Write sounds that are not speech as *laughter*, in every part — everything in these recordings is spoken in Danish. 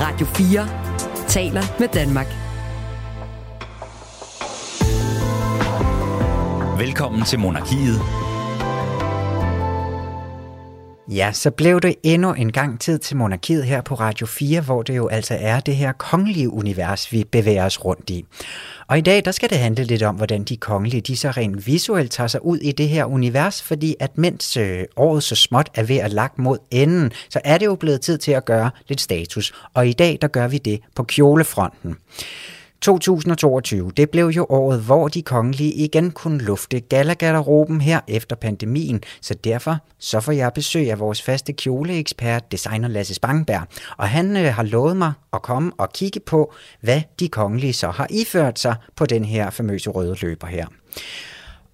Radio 4 taler med Danmark. Velkommen til Monarkiet. Ja, så blev det endnu en gang tid til monarkiet her på Radio 4, hvor det jo altså er det her kongelige univers, vi bevæger os rundt i. Og i dag, der skal det handle lidt om, hvordan de kongelige, de så rent visuelt tager sig ud i det her univers, fordi at mens øh, året så småt er ved at lagt mod enden, så er det jo blevet tid til at gøre lidt status. Og i dag, der gør vi det på kjolefronten. 2022, det blev jo året, hvor de kongelige igen kunne lufte galagarderoben her efter pandemien, så derfor så får jeg besøg af vores faste kjoleekspert, designer Lasse Spangberg, og han øh, har lovet mig at komme og kigge på, hvad de kongelige så har iført sig på den her famøse røde løber her.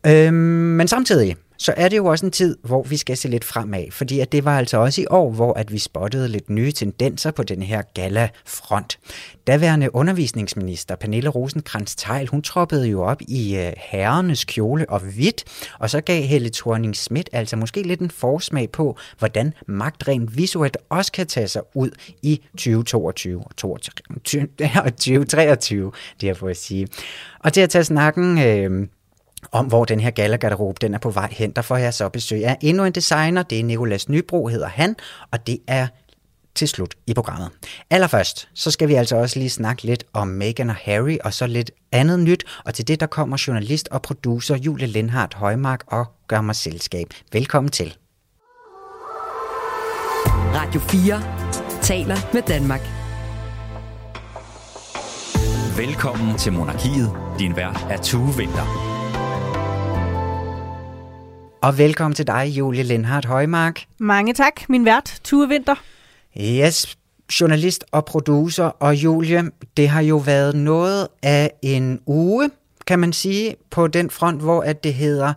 Øhm, men samtidig, så er det jo også en tid, hvor vi skal se lidt fremad, fordi at det var altså også i år, hvor at vi spottede lidt nye tendenser på den her gala-front. Daværende undervisningsminister Pernille rosenkrantz teil hun troppede jo op i øh, herrenes kjole og hvidt, og så gav Helle thorning Schmidt altså måske lidt en forsmag på, hvordan magt rent visuelt også kan tage sig ud i 2022 og 2023, det er fået at sige. Og til at tage snakken... Øh, om hvor den her gallergarderobe den er på vej hen. Der får jeg så besøg af endnu en designer. Det er Nikolas Nybro, hedder han, og det er til slut i programmet. Allerførst, så skal vi altså også lige snakke lidt om Meghan og Harry, og så lidt andet nyt, og til det der kommer journalist og producer Julie Lindhardt Højmark og gør mig selskab. Velkommen til. Radio 4 taler med Danmark. Velkommen til Monarkiet. Din vært er Tue Vinter. Og velkommen til dig, Julie Lindhardt Højmark. Mange tak, min vært, Tue Vinter. Yes, journalist og producer. Og Julie, det har jo været noget af en uge, kan man sige, på den front, hvor at det hedder,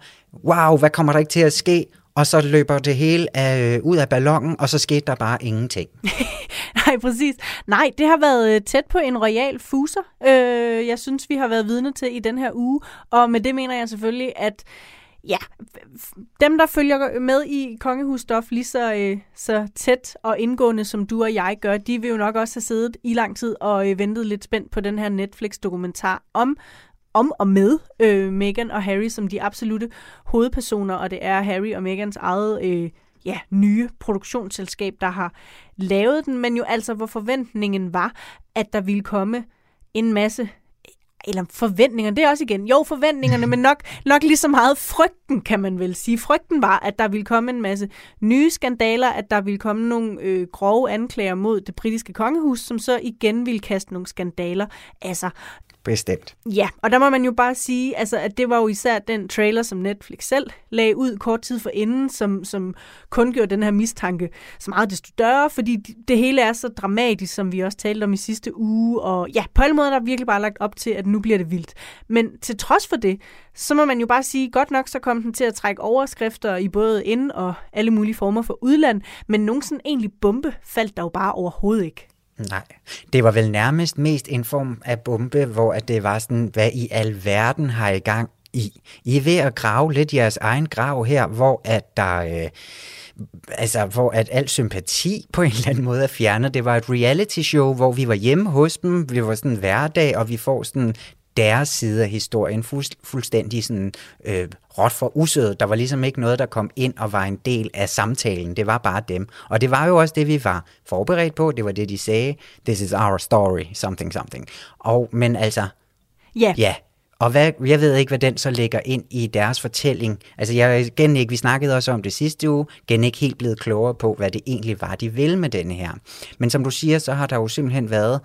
wow, hvad kommer der ikke til at ske? Og så løber det hele af, øh, ud af ballonen, og så skete der bare ingenting. *laughs* Nej, præcis. Nej, det har været øh, tæt på en royal fuser, øh, jeg synes, vi har været vidne til i den her uge. Og med det mener jeg selvfølgelig, at ja, dem, der følger med i kongehusstof lige så, øh, så tæt og indgående, som du og jeg gør, de vil jo nok også have siddet i lang tid og øh, ventet lidt spændt på den her Netflix-dokumentar om om og med øh, Meghan og Harry som de absolute hovedpersoner, og det er Harry og Meghans eget øh, ja, nye produktionsselskab, der har lavet den, men jo altså, hvor forventningen var, at der ville komme en masse eller forventningerne, det er også igen, jo forventningerne, men nok, nok lige så meget frygten, kan man vel sige. Frygten var, at der ville komme en masse nye skandaler, at der ville komme nogle øh, grove anklager mod det britiske kongehus, som så igen ville kaste nogle skandaler af sig. Bestemt. Ja, og der må man jo bare sige, altså, at det var jo især den trailer, som Netflix selv lagde ud kort tid for inden, som, som kun gjorde den her mistanke så meget desto større, fordi det hele er så dramatisk, som vi også talte om i sidste uge, og ja, på alle måder der er virkelig bare lagt op til, at nu bliver det vildt. Men til trods for det, så må man jo bare sige, godt nok så kom den til at trække overskrifter i både ind og alle mulige former for udland, men nogen sådan egentlig bombe faldt der jo bare overhovedet ikke. Nej, det var vel nærmest mest en form af bombe, hvor at det var sådan, hvad i al verden har I gang i? I er ved at grave lidt jeres egen grav her, hvor at der... Øh, altså, hvor at al sympati *laughs* på en eller anden måde er fjernet. Det var et reality show, hvor vi var hjemme hos dem, vi var sådan hverdag, og vi får sådan deres side af historien fuld, fuldstændig sådan øh, råt for usød. Der var ligesom ikke noget, der kom ind og var en del af samtalen. Det var bare dem. Og det var jo også det, vi var forberedt på. Det var det, de sagde. This is our story. Something, something. Og, men altså... Ja. Yeah. Ja. Og hvad, jeg ved ikke, hvad den så lægger ind i deres fortælling. Altså, jeg igen ikke, vi snakkede også om det sidste uge, igen ikke helt blevet klogere på, hvad det egentlig var, de ville med denne her. Men som du siger, så har der jo simpelthen været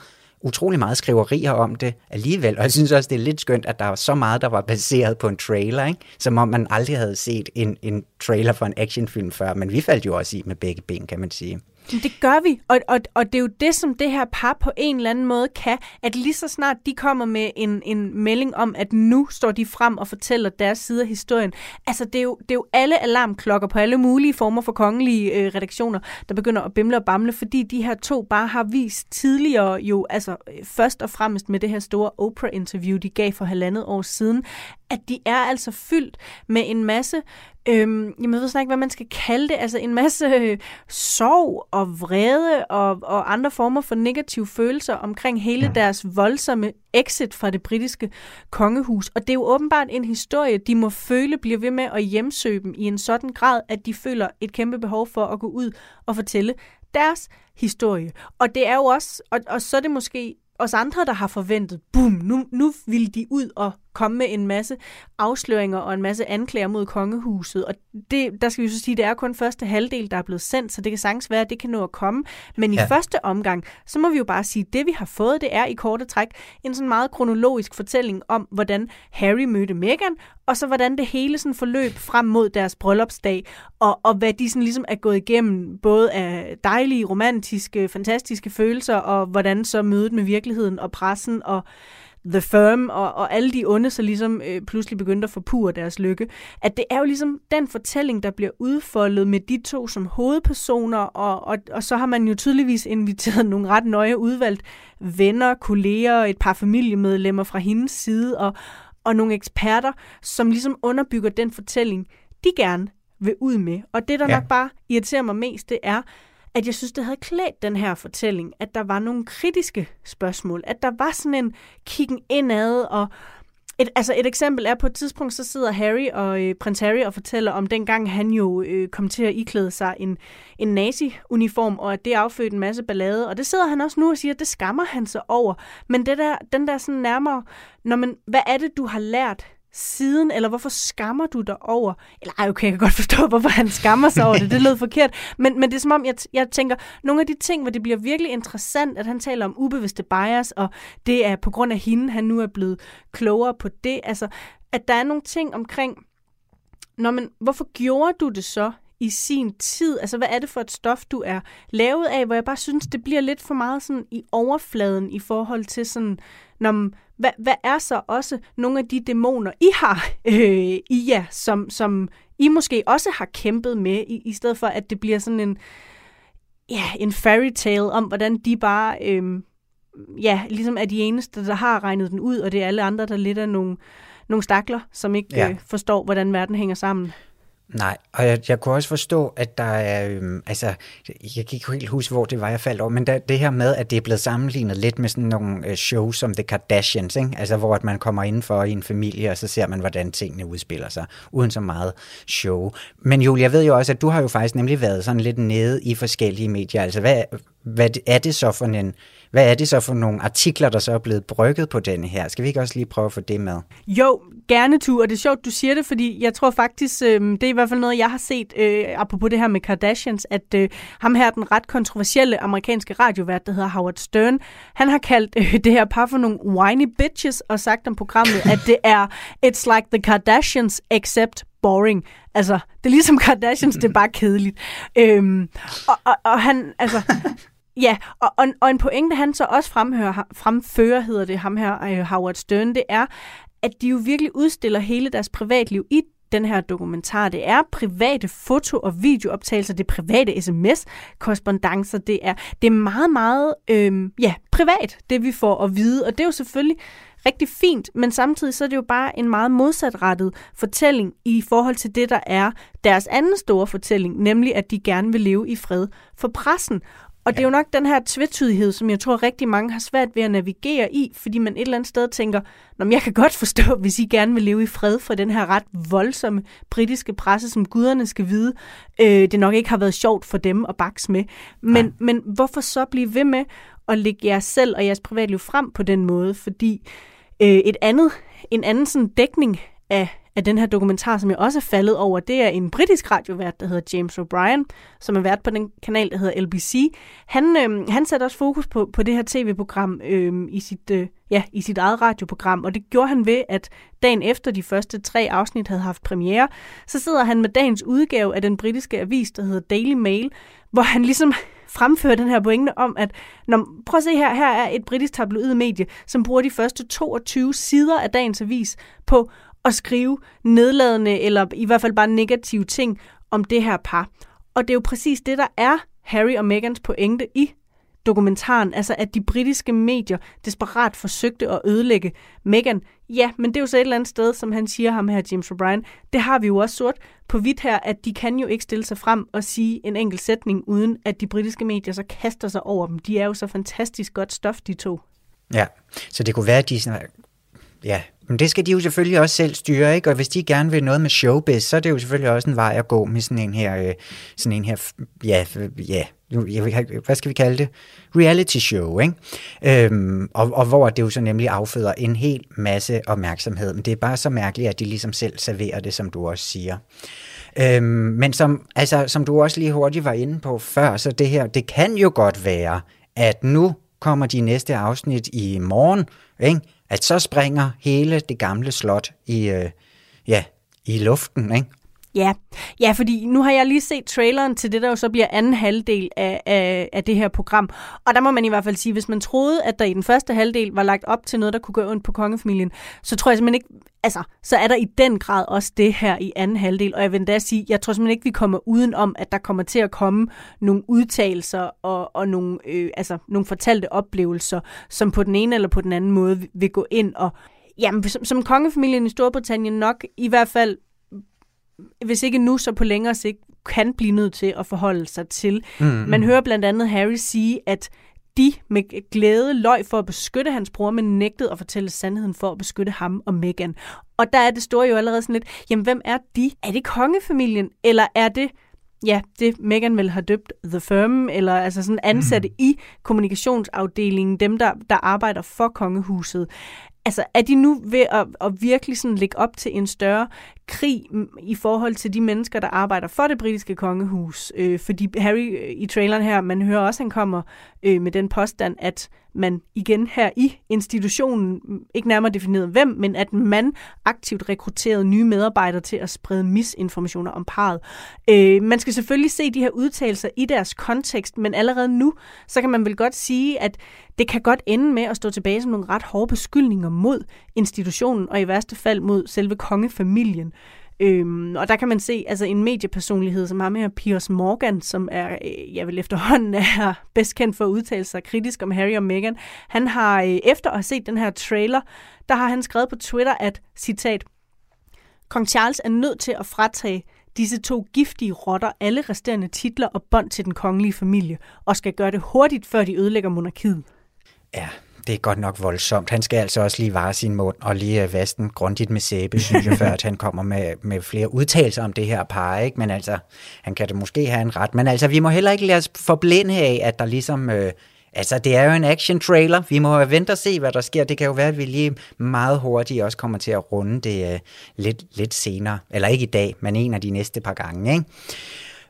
utrolig meget skriverier om det alligevel, og jeg synes også, det er lidt skønt, at der var så meget, der var baseret på en trailer, ikke? som om man aldrig havde set en, en trailer for en actionfilm før, men vi faldt jo også i med begge ben, kan man sige. Det gør vi, og, og, og det er jo det, som det her par på en eller anden måde kan, at lige så snart de kommer med en, en melding om, at nu står de frem og fortæller deres side af historien. Altså, det er jo, det er jo alle alarmklokker på alle mulige former for kongelige øh, redaktioner, der begynder at bimle og bamle, fordi de her to bare har vist tidligere jo, altså øh, først og fremmest med det her store Oprah-interview, de gav for halvandet år siden, at de er altså fyldt med en masse, øhm, jeg ved snart ikke, hvad man skal kalde det, altså en masse øh, sorg og vrede og, og andre former for negative følelser omkring hele deres voldsomme exit fra det britiske kongehus. Og det er jo åbenbart en historie, de må føle bliver ved med at hjemsøge dem i en sådan grad, at de føler et kæmpe behov for at gå ud og fortælle deres historie. Og det er jo også, og, og så er det måske os andre, der har forventet, boom, nu, nu vil de ud og komme med en masse afsløringer og en masse anklager mod kongehuset. Og det, der skal vi så sige, at det er kun første halvdel, der er blevet sendt, så det kan sagtens være, at det kan nå at komme. Men i ja. første omgang, så må vi jo bare sige, at det vi har fået, det er i korte træk en sådan meget kronologisk fortælling om, hvordan Harry mødte Meghan, og så hvordan det hele sådan forløb frem mod deres bryllupsdag, og, og hvad de sådan ligesom er gået igennem, både af dejlige, romantiske, fantastiske følelser, og hvordan så mødet med virkeligheden og pressen, og The Firm og, og alle de onde så ligesom øh, pludselig begyndte at forpure deres lykke. At det er jo ligesom den fortælling, der bliver udfoldet med de to som hovedpersoner, og, og, og så har man jo tydeligvis inviteret nogle ret nøje udvalgt venner, kolleger, et par familiemedlemmer fra hendes side, og, og nogle eksperter, som ligesom underbygger den fortælling, de gerne vil ud med. Og det, der ja. nok bare irriterer mig mest, det er, at jeg synes, det havde klædt den her fortælling, at der var nogle kritiske spørgsmål, at der var sådan en kiggen indad, og et, altså et eksempel er, på et tidspunkt, så sidder Harry og øh, prins Harry og fortæller om dengang han jo øh, kom til at iklæde sig en, en nazi-uniform, og at det affødte en masse ballade. Og det sidder han også nu og siger, at det skammer han sig over. Men det der, den der sådan nærmere, når man, hvad er det, du har lært siden, eller hvorfor skammer du dig over? Eller ej, okay, jeg kan godt forstå, hvorfor han skammer sig over det. Det lød forkert. Men, men det er som om, jeg, jeg tænker, nogle af de ting, hvor det bliver virkelig interessant, at han taler om ubevidste bias, og det er på grund af hende, han nu er blevet klogere på det. Altså, at der er nogle ting omkring, når man, hvorfor gjorde du det så i sin tid? Altså, hvad er det for et stof, du er lavet af? Hvor jeg bare synes, det bliver lidt for meget sådan i overfladen i forhold til sådan, når hvad, hvad er så også nogle af de dæmoner, I har *laughs* øh, i jer, som, som I måske også har kæmpet med, i, i stedet for at det bliver sådan en, ja, en fairy tale om, hvordan de bare øh, ja, ligesom er de eneste, der har regnet den ud, og det er alle andre, der lidt er nogle, nogle stakler, som ikke ja. øh, forstår, hvordan verden hænger sammen. Nej, og jeg, jeg kunne også forstå, at der er, øhm, altså, jeg kan ikke helt huske, hvor det var, jeg faldt over, men der, det her med, at det er blevet sammenlignet lidt med sådan nogle øh, shows som The Kardashians, ikke? altså hvor at man kommer indenfor i en familie, og så ser man, hvordan tingene udspiller sig, uden så meget show. Men Julie, jeg ved jo også, at du har jo faktisk nemlig været sådan lidt nede i forskellige medier, altså hvad, hvad er det så for en, hvad er det så for nogle artikler, der så er blevet brygget på denne her? Skal vi ikke også lige prøve at få det med? Jo, gerne tur, og det er sjovt, du siger det, fordi jeg tror faktisk, øh, det er i hvert fald noget, jeg har set, øh, apropos det her med Kardashians, at øh, ham her, den ret kontroversielle amerikanske radiovært, der hedder Howard Stern, han har kaldt øh, det her par for nogle whiny bitches, og sagt om programmet, at det er It's like the Kardashians, except boring. Altså, det er ligesom Kardashians, det er bare kedeligt. Øhm, og, og, og han, altså, Ja, og, og, og en pointe, han så også fremhører, fremfører, hedder det ham her, øh, Howard Stern, det er, at de jo virkelig udstiller hele deres privatliv i den her dokumentar. Det er private foto- og videooptagelser, det er private sms-korrespondencer, det er, det er meget, meget øhm, ja, privat, det vi får at vide. Og det er jo selvfølgelig rigtig fint, men samtidig så er det jo bare en meget modsatrettet fortælling i forhold til det, der er deres anden store fortælling, nemlig at de gerne vil leve i fred for pressen. Og ja. det er jo nok den her tvetydighed, som jeg tror rigtig mange har svært ved at navigere i, fordi man et eller andet sted tænker, Nå, jeg kan godt forstå, *laughs* hvis I gerne vil leve i fred for den her ret voldsomme britiske presse, som guderne skal vide, øh, det nok ikke har været sjovt for dem at bakse med. Men, ja. men hvorfor så blive ved med at lægge jer selv og jeres privatliv frem på den måde? Fordi øh, et andet, en anden sådan dækning af af den her dokumentar, som jeg også er faldet over, det er en britisk radiovært, der hedder James O'Brien, som er vært på den kanal, der hedder LBC. Han, øh, han satte også fokus på, på det her tv-program øh, i, sit, øh, ja, i sit eget radioprogram, og det gjorde han ved, at dagen efter de første tre afsnit havde haft premiere, så sidder han med dagens udgave af den britiske avis, der hedder Daily Mail, hvor han ligesom *laughs* fremfører den her pointe om, at når, prøv at se her, her er et britisk tabloid medie, som bruger de første 22 sider af dagens avis på at skrive nedladende, eller i hvert fald bare negative ting om det her par. Og det er jo præcis det, der er Harry og Megans pointe i dokumentaren, altså at de britiske medier desperat forsøgte at ødelægge Meghan. Ja, men det er jo så et eller andet sted, som han siger ham her, James O'Brien. Det har vi jo også sort på hvidt her, at de kan jo ikke stille sig frem og sige en enkelt sætning, uden at de britiske medier så kaster sig over dem. De er jo så fantastisk godt stof, de to. Ja, så det kunne være, at de sådan, ja, men det skal de jo selvfølgelig også selv styre, ikke? Og hvis de gerne vil noget med showbiz, så er det jo selvfølgelig også en vej at gå med sådan en her, øh, sådan en her, ja, ja, hvad skal vi kalde det? Reality show, ikke? Øhm, og, og hvor det jo så nemlig afføder en hel masse opmærksomhed. Men det er bare så mærkeligt, at de ligesom selv serverer det, som du også siger. Øhm, men som, altså, som du også lige hurtigt var inde på før, så det her, det kan jo godt være, at nu kommer de næste afsnit i morgen, ikke? At så springer hele det gamle slot i, øh, ja, i luften, ikke? Ja. ja, fordi nu har jeg lige set traileren til det, der jo så bliver anden halvdel af, af, af det her program. Og der må man i hvert fald sige, hvis man troede, at der i den første halvdel var lagt op til noget, der kunne gå ondt på kongefamilien, så tror jeg simpelthen ikke, altså, så er der i den grad også det her i anden halvdel. Og jeg vil endda sige, jeg tror simpelthen ikke, vi kommer uden om, at der kommer til at komme nogle udtalelser og, og nogle, øh, altså, nogle fortalte oplevelser, som på den ene eller på den anden måde vil gå ind og Jamen, som, som kongefamilien i Storbritannien nok i hvert fald hvis ikke nu, så på længere sigt, kan blive nødt til at forholde sig til. Mm. Man hører blandt andet Harry sige, at de med glæde løg for at beskytte hans bror, men nægtede at fortælle sandheden for at beskytte ham og Meghan. Og der er det store jo allerede sådan lidt, jamen hvem er de? Er det kongefamilien, eller er det ja, det Meghan vil have døbt The Firm, eller altså sådan ansatte mm. i kommunikationsafdelingen, dem der, der arbejder for kongehuset. Altså, er de nu ved at, at virkelig sådan lægge op til en større krig i forhold til de mennesker, der arbejder for det britiske kongehus? Øh, fordi Harry øh, i traileren her, man hører også, at han kommer øh, med den påstand, at man igen her i institutionen, ikke nærmere defineret hvem, men at man aktivt rekrutterede nye medarbejdere til at sprede misinformationer om parret. Øh, man skal selvfølgelig se de her udtalelser i deres kontekst, men allerede nu, så kan man vel godt sige, at det kan godt ende med at stå tilbage som nogle ret hårde beskyldninger mod institutionen, og i værste fald mod selve kongefamilien. Øhm, og der kan man se altså en mediepersonlighed som ham her, Piers Morgan, som er, øh, jeg vil efterhånden *laughs* er bedst kendt for at udtale sig kritisk om Harry og Meghan. Han har øh, efter at have set den her trailer, der har han skrevet på Twitter, at, citat, Kong Charles er nødt til at fratage disse to giftige rotter alle resterende titler og bånd til den kongelige familie, og skal gøre det hurtigt, før de ødelægger monarkiet. Ja, det er godt nok voldsomt. Han skal altså også lige vare sin mund og lige vaske den grundigt med sæbe, synes jeg, *laughs* før at han kommer med, med flere udtalelser om det her par. Ikke? Men altså, han kan det måske have en ret. Men altså, vi må heller ikke lade os forblinde af, at der ligesom... Øh, altså, det er jo en action-trailer. Vi må vente og se, hvad der sker. Det kan jo være, at vi lige meget hurtigt også kommer til at runde det øh, lidt, lidt senere. Eller ikke i dag, men en af de næste par gange. Ikke?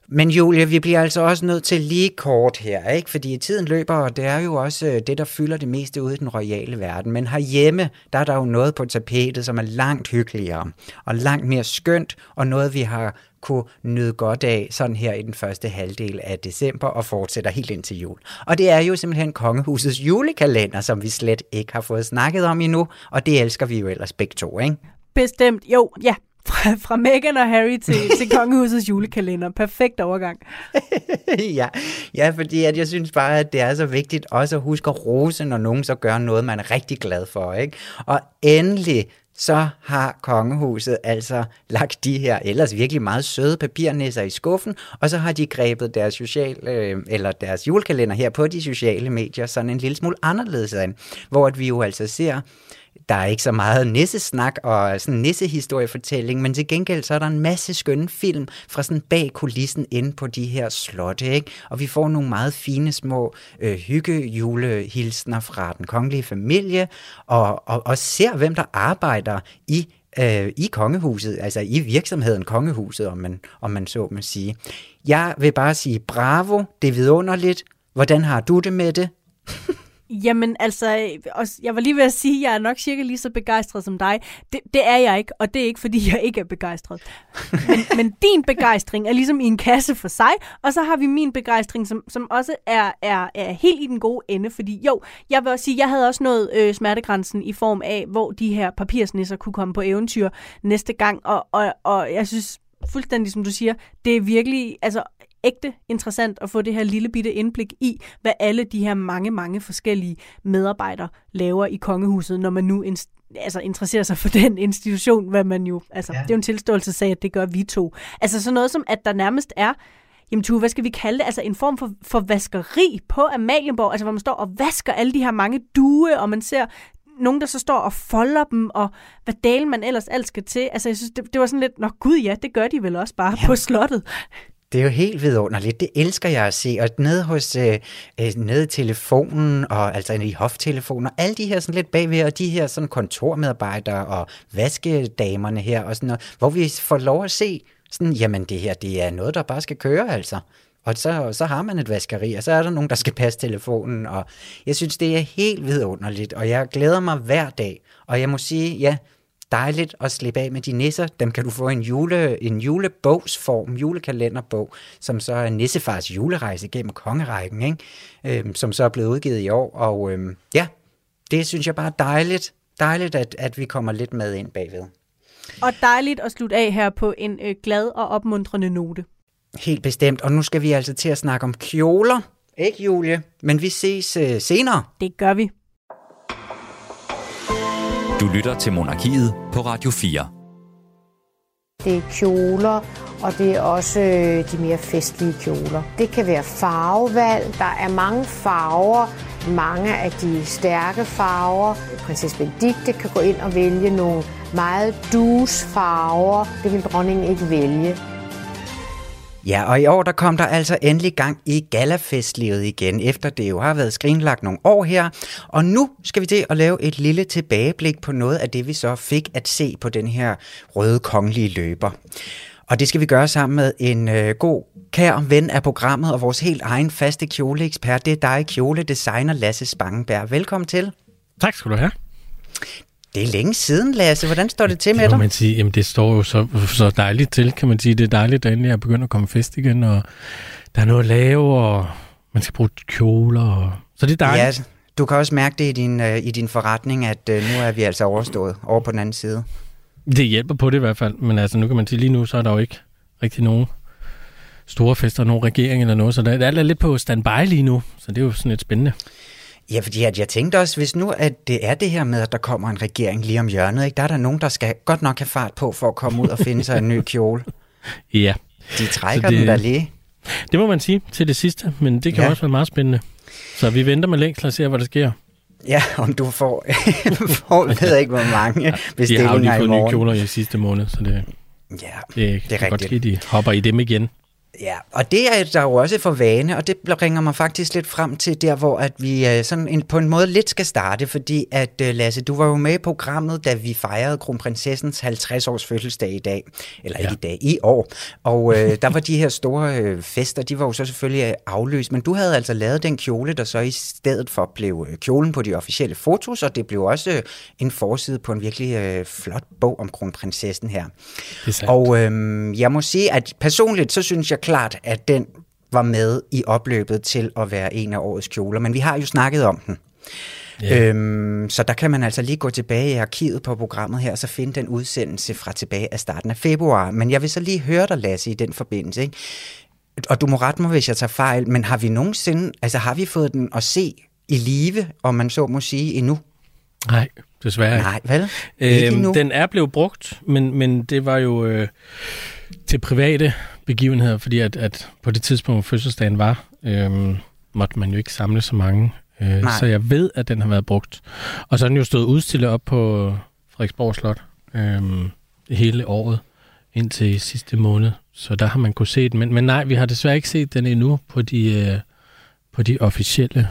Men Julia, vi bliver altså også nødt til lige kort her, ikke? fordi tiden løber, og det er jo også øh, det, der fylder det meste ude i den royale verden. Men herhjemme, der er der jo noget på tapetet, som er langt hyggeligere, og langt mere skønt, og noget, vi har kunne nyde godt af sådan her i den første halvdel af december og fortsætter helt ind til jul. Og det er jo simpelthen kongehusets julekalender, som vi slet ikke har fået snakket om endnu, og det elsker vi jo ellers begge to, ikke? Bestemt, jo, ja, fra, fra Meghan og Harry til, *laughs* til kongehusets julekalender. Perfekt overgang. *laughs* ja. ja, fordi at jeg synes bare, at det er så vigtigt også at huske at rose, når nogen så gør noget, man er rigtig glad for. Ikke? Og endelig så har kongehuset altså lagt de her ellers virkelig meget søde papirnisser i skuffen, og så har de grebet deres, social, øh, eller deres julekalender her på de sociale medier sådan en lille smule anderledes an, hvor at vi jo altså ser der er ikke så meget nissesnak og sådan nissehistoriefortælling, men til gengæld så er der en masse skønne film fra sådan bag kulissen ind på de her slotte, ikke? Og vi får nogle meget fine små øh, hyggejulehilsner fra den kongelige familie, og, og, og ser, hvem der arbejder i øh, i kongehuset, altså i virksomheden kongehuset, om man, om man så må sige. Jeg vil bare sige bravo, det er vidunderligt. Hvordan har du det med det? *laughs* Jamen altså, jeg var lige ved at sige, at jeg er nok cirka lige så begejstret som dig. Det, det er jeg ikke, og det er ikke, fordi jeg ikke er begejstret. Men, *laughs* men din begejstring er ligesom i en kasse for sig, og så har vi min begejstring, som, som også er, er, er helt i den gode ende. Fordi jo, jeg vil også sige, jeg havde også noget øh, smertegrænsen i form af, hvor de her papirsnisser kunne komme på eventyr næste gang, og, og, og jeg synes fuldstændig som du siger, det er virkelig, altså ægte interessant at få det her lille bitte indblik i, hvad alle de her mange, mange forskellige medarbejdere laver i kongehuset, når man nu altså interesserer sig for *laughs* den institution, hvad man jo, altså ja. det er jo en tilståelsessag, at det gør vi to. Altså sådan noget som, at der nærmest er jamen Tue, hvad skal vi kalde det? Altså en form for, for vaskeri på Amalienborg, altså hvor man står og vasker alle de her mange due, og man ser nogen, der så står og folder dem, og hvad dalen man ellers alt skal til. Altså jeg synes, det, det var sådan lidt, nå gud ja, det gør de vel også bare ja. på slottet. Det er jo helt vidunderligt. Det elsker jeg at se. Og nede hos øh, øh, nede i telefonen, og altså i hoftelefonen, og alle de her sådan lidt bagved, og de her sådan kontormedarbejdere og vaskedamerne her, og sådan noget, hvor vi får lov at se, sådan, jamen det her, det er noget, der bare skal køre altså. Og så, så har man et vaskeri, og så er der nogen, der skal passe telefonen, og jeg synes, det er helt vidunderligt, og jeg glæder mig hver dag. Og jeg må sige, ja, dejligt at slippe af med de nisser. Dem kan du få en, jule, en julebogsform, julekalenderbog, som så er Nissefars julerejse gennem kongerækken, ikke? Øhm, som så er blevet udgivet i år. Og øhm, ja, det synes jeg bare er dejligt. Dejligt, at, at vi kommer lidt med ind bagved. Og dejligt at slutte af her på en øh, glad og opmuntrende note. Helt bestemt. Og nu skal vi altså til at snakke om kjoler. Ikke, Julie? Men vi ses øh, senere. Det gør vi. Du lytter til Monarkiet på Radio 4. Det er kjoler, og det er også øh, de mere festlige kjoler. Det kan være farvevalg. Der er mange farver, mange af de stærke farver. Prinsesse Benedikte kan gå ind og vælge nogle meget dus farver. Det vil dronningen ikke vælge. Ja, og i år der kom der altså endelig gang i galafestlivet igen, efter det jo har været skrinlagt nogle år her. Og nu skal vi til at lave et lille tilbageblik på noget af det, vi så fik at se på den her røde kongelige løber. Og det skal vi gøre sammen med en øh, god kær ven af programmet og vores helt egen faste kjoleekspert. Det er dig, kjoledesigner Lasse Spangenberg. Velkommen til. Tak skal du have. Det er længe siden, Lasse. Hvordan står det til med dig? Man sige, jamen det står jo så, så dejligt til, kan man sige. Det er dejligt, at endelig er begyndt at komme fest igen, og der er noget at lave, og man skal bruge kjoler. Og... Så det er dejligt. Ja, du kan også mærke det i din, uh, i din forretning, at uh, nu er vi altså overstået over på den anden side. Det hjælper på det i hvert fald, men altså nu kan man sige, lige nu så er der jo ikke rigtig nogen store fester, nogen regering eller noget, så der, er lidt på standby lige nu, så det er jo sådan lidt spændende. Ja, fordi at jeg tænkte også, hvis nu at det er det her med, at der kommer en regering lige om hjørnet, ikke? der er der nogen, der skal godt nok have fart på for at komme ud og finde sig en ny kjole. *laughs* Ja. De trækker det, den der lige. Det må man sige til det sidste, men det kan ja. også være meget spændende. Så vi venter med længst og ser, hvad der sker. Ja, om du får, *laughs* får ved ikke, hvor mange ja, bestillinger i morgen. Vi har jo lige fået nye kjoler i sidste måned, så det, ja, det, det, det kan rigtigt. godt ske, de hopper i dem igen. Ja, og det er der jo også for vane, og det bringer mig faktisk lidt frem til der, hvor at vi øh, sådan en, på en måde lidt skal starte, fordi at øh, Lasse, du var jo med i programmet, da vi fejrede kronprinsessens 50 års fødselsdag i dag, eller ja. ikke i dag, i år, og øh, *laughs* der var de her store øh, fester, de var jo så selvfølgelig afløst, men du havde altså lavet den kjole, der så i stedet for blev øh, kjolen på de officielle fotos, og det blev også øh, en forside på en virkelig øh, flot bog om kronprinsessen her. Og øh, jeg må sige, at personligt, så synes jeg klart, at den var med i opløbet til at være en af årets kjoler, men vi har jo snakket om den. Yeah. Øhm, så der kan man altså lige gå tilbage i arkivet på programmet her, og så finde den udsendelse fra tilbage af starten af februar. Men jeg vil så lige høre dig, Lasse, i den forbindelse. Ikke? Og du må rette mig, hvis jeg tager fejl, men har vi nogensinde, altså har vi fået den at se i live, om man så må sige, endnu? Nej, desværre Nej, vel? Øhm, den er blevet brugt, men, men det var jo øh, til private begivenheder, fordi at, at på det tidspunkt, fødselsdagen var, øhm, måtte man jo ikke samle så mange. Øh, så jeg ved, at den har været brugt. Og så er den jo stået udstillet op på Frederiksborg Slot øhm, hele året indtil sidste måned. Så der har man kunne se den. Men, men nej, vi har desværre ikke set den endnu på de, øh, på de officielle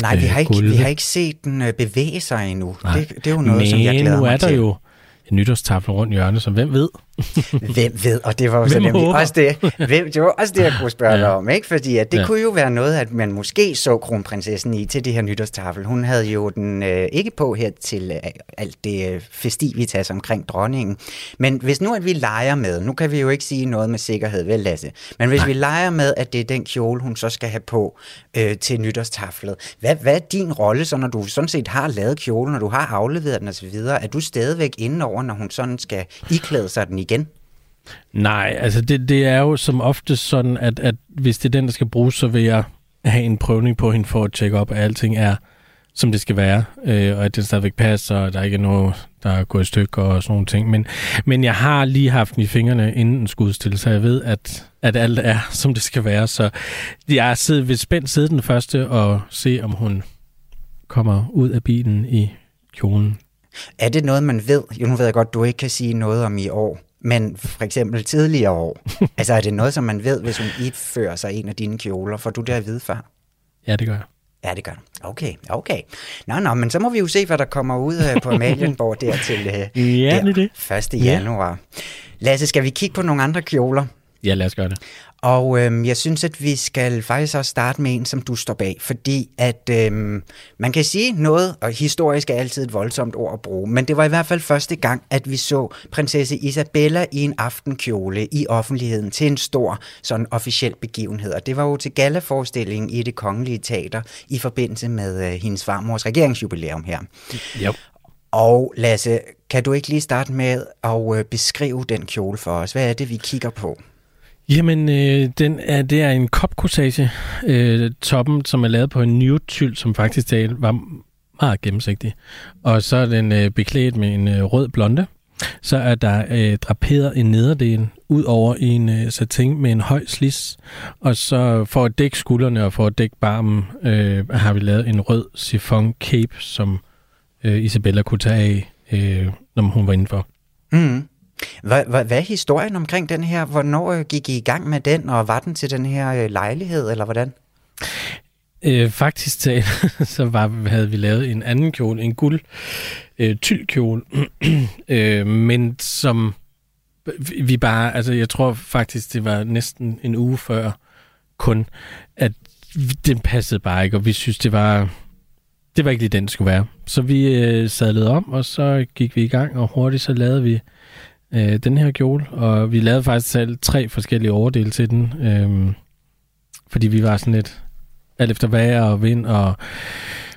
Nej, vi har, ikke, vi har ikke set den øh, bevæge sig endnu. Det, det er jo noget, Men som jeg glæder nu er mig der til. jo en nytårstafel rundt hjørnet, så hvem ved? Hvem ved? Og det var jo så nemlig også det, hvem, det var også det, jeg kunne spørge dig om, ikke? Fordi at det ja. kunne jo være noget, at man måske så kronprinsessen i til det her nytårstafel. Hun havde jo den øh, ikke på her til øh, alt det øh, festivitas omkring dronningen. Men hvis nu, at vi leger med, nu kan vi jo ikke sige noget med sikkerhed, vel Lasse? Men hvis Nej. vi leger med, at det er den kjole, hun så skal have på øh, til nytårstaflet, hvad, hvad er din rolle, så når du sådan set har lavet kjolen, og du har afleveret den osv., er du stadigvæk inde over, når hun sådan skal iklæde sig den igen? Nej, altså det, det er jo som ofte sådan, at, at hvis det er den, der skal bruges, så vil jeg have en prøvning på hende for at tjekke op, at alting er, som det skal være, øh, og at det stadigvæk passer, og der er ikke noget, der er gået i stykker og sådan nogle ting. Men, men jeg har lige haft den i fingrene inden en skudstille, så jeg ved, at, at alt er, som det skal være. Så jeg er siddet ved spændt side den første og se, om hun kommer ud af bilen i kjolen. Er det noget, man ved? Jo, nu ved jeg godt, du ikke kan sige noget om i år, men for eksempel tidligere år. *laughs* altså er det noget, som man ved, hvis hun ifører sig en af dine kjoler? Får du det at vide før? Ja, det gør jeg. Ja, det gør du. Okay, okay. Nå, nå, men så må vi jo se, hvad der kommer ud øh, på Amalienborg der til øh, *laughs* Ja, det er der, det. 1. januar. Lasse, skal vi kigge på nogle andre kjoler? Ja, lad os gøre det. Og øhm, jeg synes, at vi skal faktisk også starte med en, som du står bag, fordi at øhm, man kan sige noget, og historisk er altid et voldsomt ord at bruge, men det var i hvert fald første gang, at vi så prinsesse Isabella i en aftenkjole i offentligheden til en stor sådan officiel begivenhed. Og det var jo til gallaforestillingen i det kongelige teater i forbindelse med øh, hendes farmors regeringsjubilæum her. Jo. Og Lasse, kan du ikke lige starte med at øh, beskrive den kjole for os? Hvad er det, vi kigger på? Jamen, øh, den er, det er en kopkorsage, øh, toppen, som er lavet på en nude som faktisk talt var meget gennemsigtig. Og så er den øh, beklædt med en øh, rød blonde. Så er der øh, draperet en nederdel ud over i en øh, satin med en høj slis. Og så for at dække skuldrene og for at dække barmen, øh, har vi lavet en rød chiffon cape, som øh, Isabella kunne tage af, øh, når hun var indenfor. Mm. Hvad, hvad, hvad er historien omkring den her? Hvornår øh, gik I i gang med den, og var den til den her øh, lejlighed, eller hvordan? Øh, faktisk talt, *laughs* så var, havde vi lavet en anden kjole, en guld øh, tyldkjole, *clears throat* øh, men som vi bare, altså jeg tror faktisk, det var næsten en uge før kun, at den passede bare ikke, og vi synes, det var, det var ikke lige den, det skulle være. Så vi øh, sadlede om, og så gik vi i gang, og hurtigt så lavede vi øh, den her kjole, og vi lavede faktisk selv tre forskellige overdele til den, øh, fordi vi var sådan lidt alt efter vejr og vind, og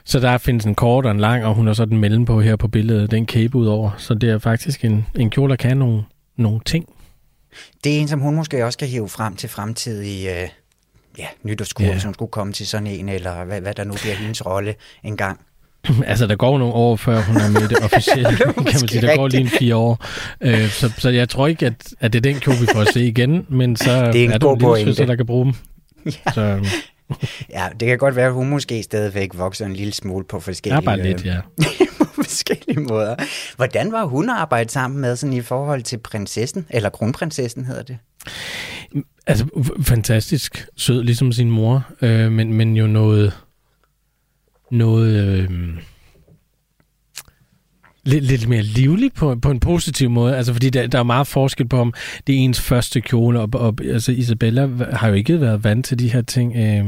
så der findes en kort og en lang, og hun har så den mellem på her på billedet, den kæbe ud over. Så det er faktisk en, en kjole, der kan nogle, nogle ting. Det er en, som hun måske også kan hive frem til fremtidige øh, ja, nytårskur, Ja. yeah. som skulle komme til sådan en, eller hvad, hvad der nu bliver hendes rolle engang. *clears throat* altså, der går nogle år, før hun er med det *laughs* officielle, kan man sige. Der går lige en fire år. Øh, så, så jeg tror ikke, at, at det er den kjole, vi får at se igen, men så Det er en er der en lille søster, der kan bruge dem. *laughs* Ja. Så øhm, *laughs* Ja, det kan godt være, at hun måske stadigvæk vokser en lille smule på forskellige, er bare lidt, øh, ja. på forskellige måder. Hvordan var hun at arbejde sammen med sådan i forhold til prinsessen, eller kronprinsessen hedder det? Altså, fantastisk sød, ligesom sin mor, øh, men, men jo noget, noget øh, lidt, lidt mere livlig på, på en positiv måde. Altså, fordi der, der er meget forskel på, om det er ens første kjole, og, og altså, Isabella har jo ikke været vant til de her ting. Øh,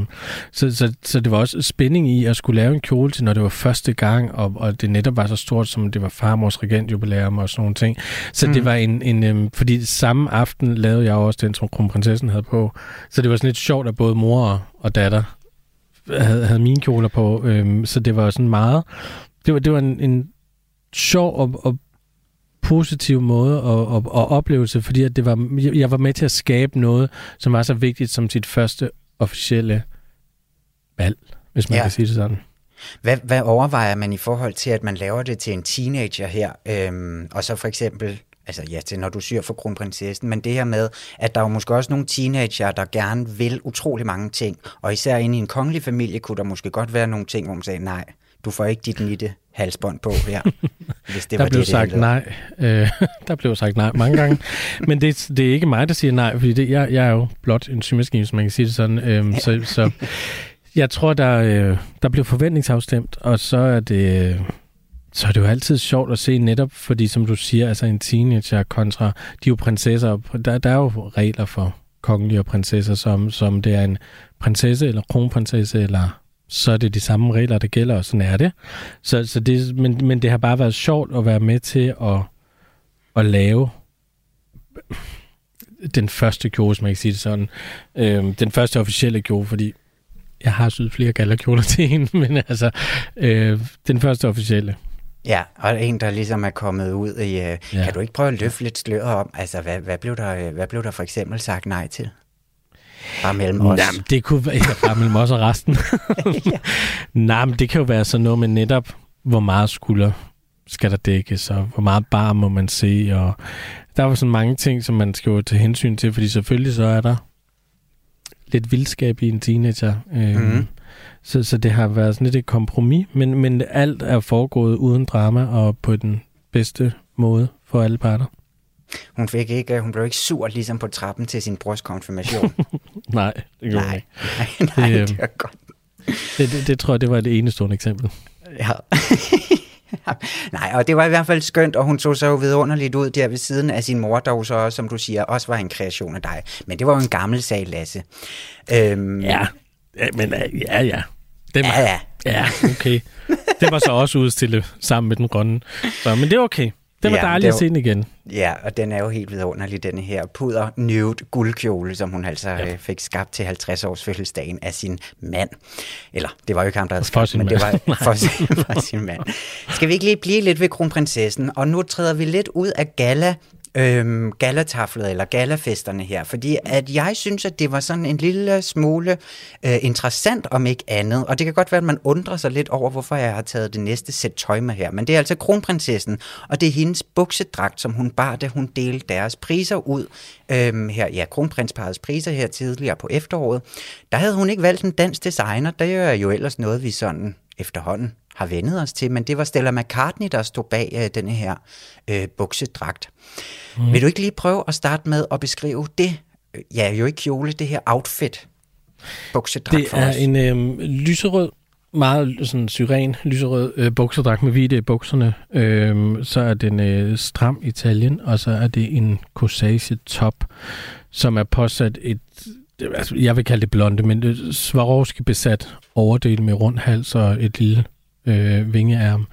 så, så, så det var også spænding i at skulle lave en kjole til, når det var første gang, og, og det netop var så stort, som det var farmors regentjubilæum og sådan nogle ting. Så mm. det var en, en øhm, fordi samme aften lavede jeg også den, som kronprinsessen havde på. Så det var sådan lidt sjovt, at både mor og datter havde, havde mine kjoler på. Øhm, så det var sådan meget, det var, det var en, en sjov og, og positiv måde at, at, at oplevelse, fordi at det var, jeg- var med til at skabe noget, som var så vigtigt som sit første officielle valg, hvis man ja. kan sige det sådan. Hvad, hvad overvejer man i forhold til, at man laver det til en teenager her, øhm, og så for eksempel, altså ja, til når du syr for kronprinsessen, men det her med, at der er jo måske også nogle teenager, der gerne vil utrolig mange ting, og især inde i en kongelig familie kunne der måske godt være nogle ting, hvor man sagde, nej, du får ikke dit nitte halsbånd på her, *laughs* hvis det der var blev det, det sagt om. nej. Øh, *laughs* der blev sagt nej mange gange. Men det, det er ikke mig, der siger nej, fordi det, jeg, jeg er jo blot en symaskine, hvis man kan sige det sådan. Øhm, så, så jeg tror, der, øh, der blev forventningsafstemt, og så er det... Så er det jo altid sjovt at se netop, fordi som du siger, altså en teenager kontra, de er jo prinsesser, der, der er jo regler for kongelige og prinsesser, som, som det er en prinsesse eller kronprinsesse, eller så er det de samme regler, der gælder, og sådan er det. Så, så det men, men det har bare været sjovt at være med til at, at lave den første kjole, hvis man kan sige det sådan. Øhm, den første officielle kjole, fordi jeg har syet flere gallerkjoler *laughs* til hende, men altså, øh, den første officielle. Ja, og en, der ligesom er kommet ud i... Øh, Ja. Kan du ikke prøve at løfte lidt sløret om, altså hvad, hvad, blev der, øh, hvad blev der for eksempel sagt nej til? Bare mellem os. Jamen, det kunne være ja, bare mellem os og resten. *laughs* Nej, men det kan jo være sådan noget med netop, hvor meget skulder skal der dækkes, og hvor meget bar må man se, og der var sådan mange ting, som man skal jo tage hensyn til, fordi selvfølgelig så er der lidt vildskab i en teenager. Øhm, Mhm. Så, så det har været sådan lidt et kompromis, men, men alt er foregået uden drama og på den bedste måde for alle parter. Hun, fik ikke, hun blev ikke sur ligesom på trappen til sin brors konfirmation. *laughs* Nej, det gjorde nej, ikke. *laughs* nej, nej, Det, øhm, det var godt. Det, det, det tror jeg, det var det enestående eksempel. Ja. *laughs* Nej, og det var i hvert fald skønt, og hun så så jo vidunderligt ud der ved siden af sin mor, der så, som du siger, også var en kreation af dig. Men det var jo en gammel sag, Lasse. Øhm, Ja, ja men øh, ja, ja. Den var, Ja, ja. Ja, okay. Den var så også udstillet sammen med den grønne. Så, men det er okay. Det var Ja, dejligt det at se den igen. Ja, og den er jo helt vidunderlig, den her puder nude guldkjole, som hun altså ja. fik skabt til 50 års fødselsdagen af sin mand. Eller, det var jo ikke ham, der havde skabt, men det mand. var *laughs* for sin, for sin mand. Skal vi ikke lige blive lidt ved kronprinsessen? Og nu træder vi lidt ud af gala øhm, galataflet eller galafesterne her, fordi at jeg synes, at det var sådan en lille smule øh, interessant, om ikke andet, og det kan godt være, at man undrer sig lidt over, hvorfor jeg har taget det næste sæt tøj med her, men det er altså kronprinsessen, og det er hendes buksedragt, som hun bar, da hun delte deres priser ud øhm, her, ja, kronprinsparets priser her tidligere på efteråret. Der havde hun ikke valgt en dansk designer, det er jo ellers noget, vi sådan efterhånden har vendet os til, men det var Stella McCartney, der stod bag øh, denne her øh, buksedragt. Mm. Vil du ikke lige prøve at starte med at beskrive det, øh, ja, jo ikke kjole, det her outfit, buksedragt Det for er os? en øhm, lyserød, meget sådan syren lyserød øh, bukserdragt med hvide bukserne. Øhm, så er den øh, stram i taljen, og så er det en corsage top, som er påsat et det, altså, jeg vil kalde det blonde, men det Swarovski besat overdel med rund hals og et lille øh, vingearm,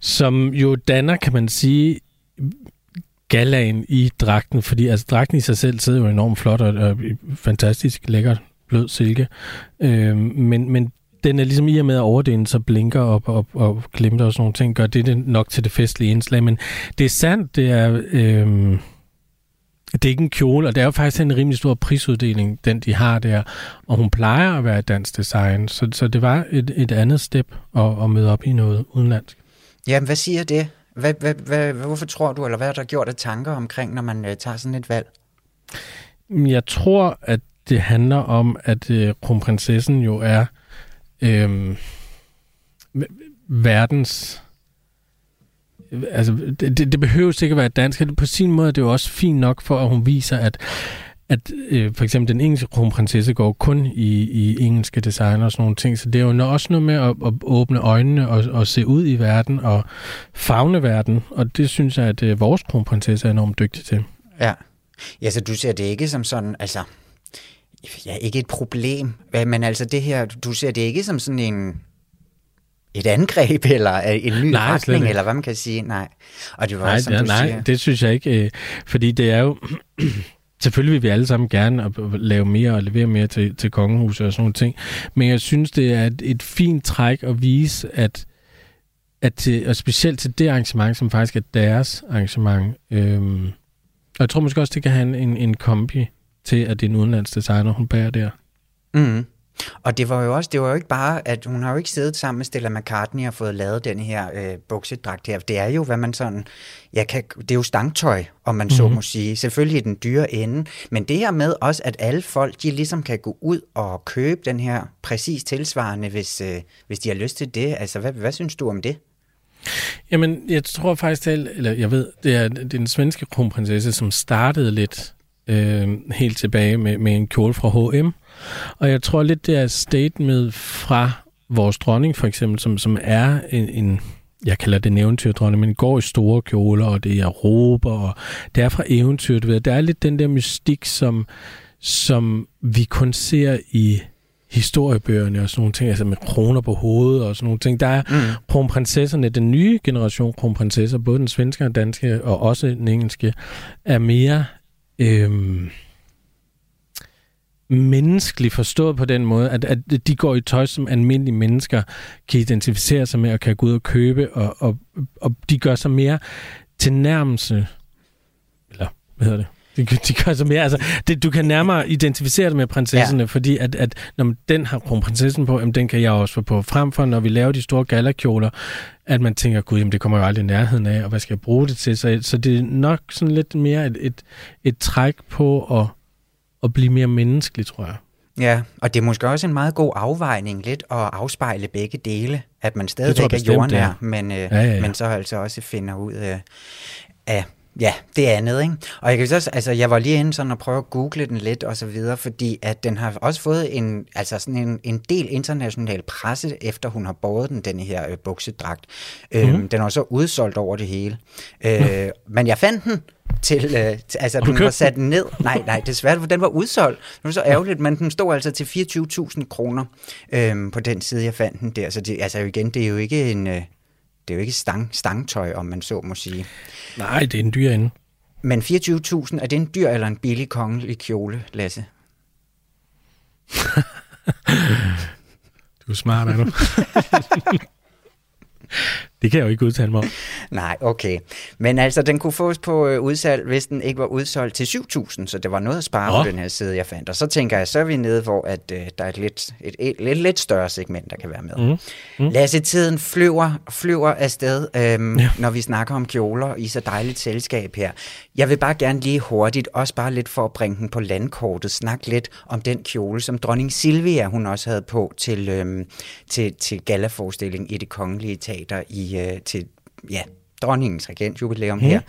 som jo danner, kan man sige, galaen i dragten, fordi altså dragten i sig selv sidder jo enormt flot og, og fantastisk lækker blød silke, øh, men, men den er ligesom i og med at overdelen så blinker op og, og glimter og sådan nogle ting, gør det, det nok til det festlige indslag, men det er sandt, det er... Øh, det er ikke en kjole, og det er jo faktisk en rimelig stor prisuddeling, den de har der. Og hun plejer at være et dansk design, så, så det var et, et andet step at, at møde op i noget udenlandsk. Jamen, hvad siger det? Hvad, hvad, hvad, hvorfor tror du, eller hvad er der gjort af tanker omkring, når man øh, tager sådan et valg? Jeg tror, at det handler om, at øh, kronprinsessen jo er øh, verdens... Altså, det, det, det behøver ikke at være dansk. På sin måde er det jo også fint nok for, at hun viser, at at øh, for eksempel den engelske kronprinsesse går kun i, i engelske designer og sådan nogle ting, så det er jo også noget med at, at åbne øjnene og, og se ud i verden og fagne verden, og det synes jeg, at øh, vores kronprinsesse er enormt dygtig til. Ja. Ja, så du ser det ikke som sådan, altså, ja, ikke et problem, men altså det her, du ser det ikke som sådan en, et angreb, *laughs* eller øh, en ny Nej, retning, eller hvad man kan sige, nej. Og det var Nej, også, som ja, du nej siger, det synes jeg ikke, øh, fordi det er jo... *clears throat* Selvfølgelig vil vi alle sammen gerne at at lave mere og levere mere til, til kongehuset og sådan nogle ting, men jeg synes, det er et, et fint træk at vise, at, at til, og specielt til det arrangement, som faktisk er deres arrangement, øhm, og jeg tror måske også, det kan have en, en kombi til, at det er en udenlands designer, hun bærer der. Mm. Og det var jo også, det var jo ikke bare, at hun har jo ikke siddet sammen med Stella McCartney og fået lavet den her øh, buksedragt her. Det er jo, hvad man sådan, ja, kan, det er jo stangtøj, om man mm-hmm. så må sige. Selvfølgelig den dyre ende. Men det her med også, at alle folk, de ligesom kan gå ud og købe den her præcis tilsvarende, hvis, øh, hvis de har lyst til det. Altså, hvad, hvad synes du om det? Jamen, jeg tror faktisk, det er, eller jeg ved, det er, det er den svenske kronprinsesse, som startede lidt øh, helt tilbage med, med en kjole fra H&M. Og jeg tror lidt, det er statement fra vores dronning, for eksempel, som, som er en, en jeg kalder det en eventyrdronning, men går i store kjoler, og det er råber, og det er fra eventyr, du ved. Der er lidt den der mystik, som, som vi kun ser i historiebøgerne og sådan nogle ting, altså med kroner på hovedet og sådan nogle ting. Der er mm. kronprinsesserne, den nye generation kronprinsesser, både den svenske og danske, og også den engelske, er mere øhm, menneskelig forstået på den måde, at, at de går i tøj, som almindelige mennesker kan identificere sig med og kan gå ud og købe, og, og, og de gør sig mere til nærmelse, eller hvad hedder det? De, de gør sig mere, altså, det, du kan nærmere identificere dig med prinsesserne, ja. fordi at, at når den har kronprinsessen på, jamen, den kan jeg også få på. Frem for, når vi laver de store galakjoler, at man tænker, gud, jamen, det kommer jo aldrig i nærheden af, og hvad skal jeg bruge det til? Så, så det er nok sådan lidt mere et, et, et træk på at, at blive mere menneskelig, tror jeg. Ja, og det er måske også en meget god afvejning lidt at afspejle begge dele, at man stadigvæk er jordnær, men, øh, ja, ja, ja. men så altså også finder ud af, af Ja, det andet, ikke? Og jeg kan så, altså, jeg var lige inde sådan og prøve at google den lidt og så videre, fordi at den har også fået en, altså sådan en, en del international presse, efter hun har båret den, den her øh, buksedragt. Mm. Øhm, mhm. den var så udsolgt over det hele. Øh, mm. Men jeg fandt den til, øh, til altså den var sat ned. Nej, nej, desværre, for den var udsolgt. Det var så ærgerligt, men den stod altså til 24.000 kroner øh, på den side, jeg fandt den der. Så det, altså igen, det er jo ikke en, øh, det er jo ikke stang, stangtøj, om man så må sige. Nej, det er en dyr ende. Men 24.000, er det en dyr eller en billig kongelig kjole, Lasse? *laughs* du er smart, er du? *laughs* Det kan jeg jo ikke udtale mig om. Nej, okay. Men altså, den kunne fås på øh, udsalg, hvis den ikke var udsolgt til 7.000, så det var noget at spare oh. på den her side, jeg fandt. Og så tænker jeg, så er vi nede, hvor at, øh, der er et lidt, et, et, et lidt større segment, der kan være med. Mm. Mm. Lasse, tiden flyver, flyver afsted, øhm, ja. når vi snakker om kjoler i så dejligt selskab her. Jeg vil bare gerne lige hurtigt, også bare lidt for at bringe den på landkortet, snakke lidt om den kjole, som dronning Silvia, hun også havde på til, øhm, til, til gallaforestilling i det kongelige teater i øh, til ja, dronningens regentjubilæum mm. her.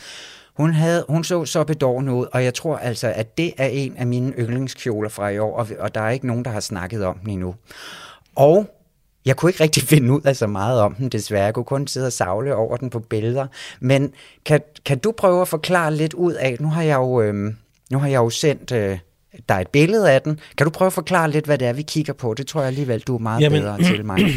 Hun, havde, hun så så bedårende ud, og jeg tror altså, at det er en af mine yndlingskjoler fra i år, og, og der er ikke nogen, der har snakket om den endnu. Og jeg kunne ikke rigtig *laughs* finde ud af så meget om den, desværre. Jeg kunne kun sidde og savle over den på billeder. Men kan, kan du prøve at forklare lidt ud af, nu har jeg jo, øh, nu har jeg jo sendt øh, der er et billede af den. Kan du prøve at forklare lidt, hvad det er, vi kigger på? Det tror jeg alligevel, du er meget Jamen, bedre til mig. *clears throat*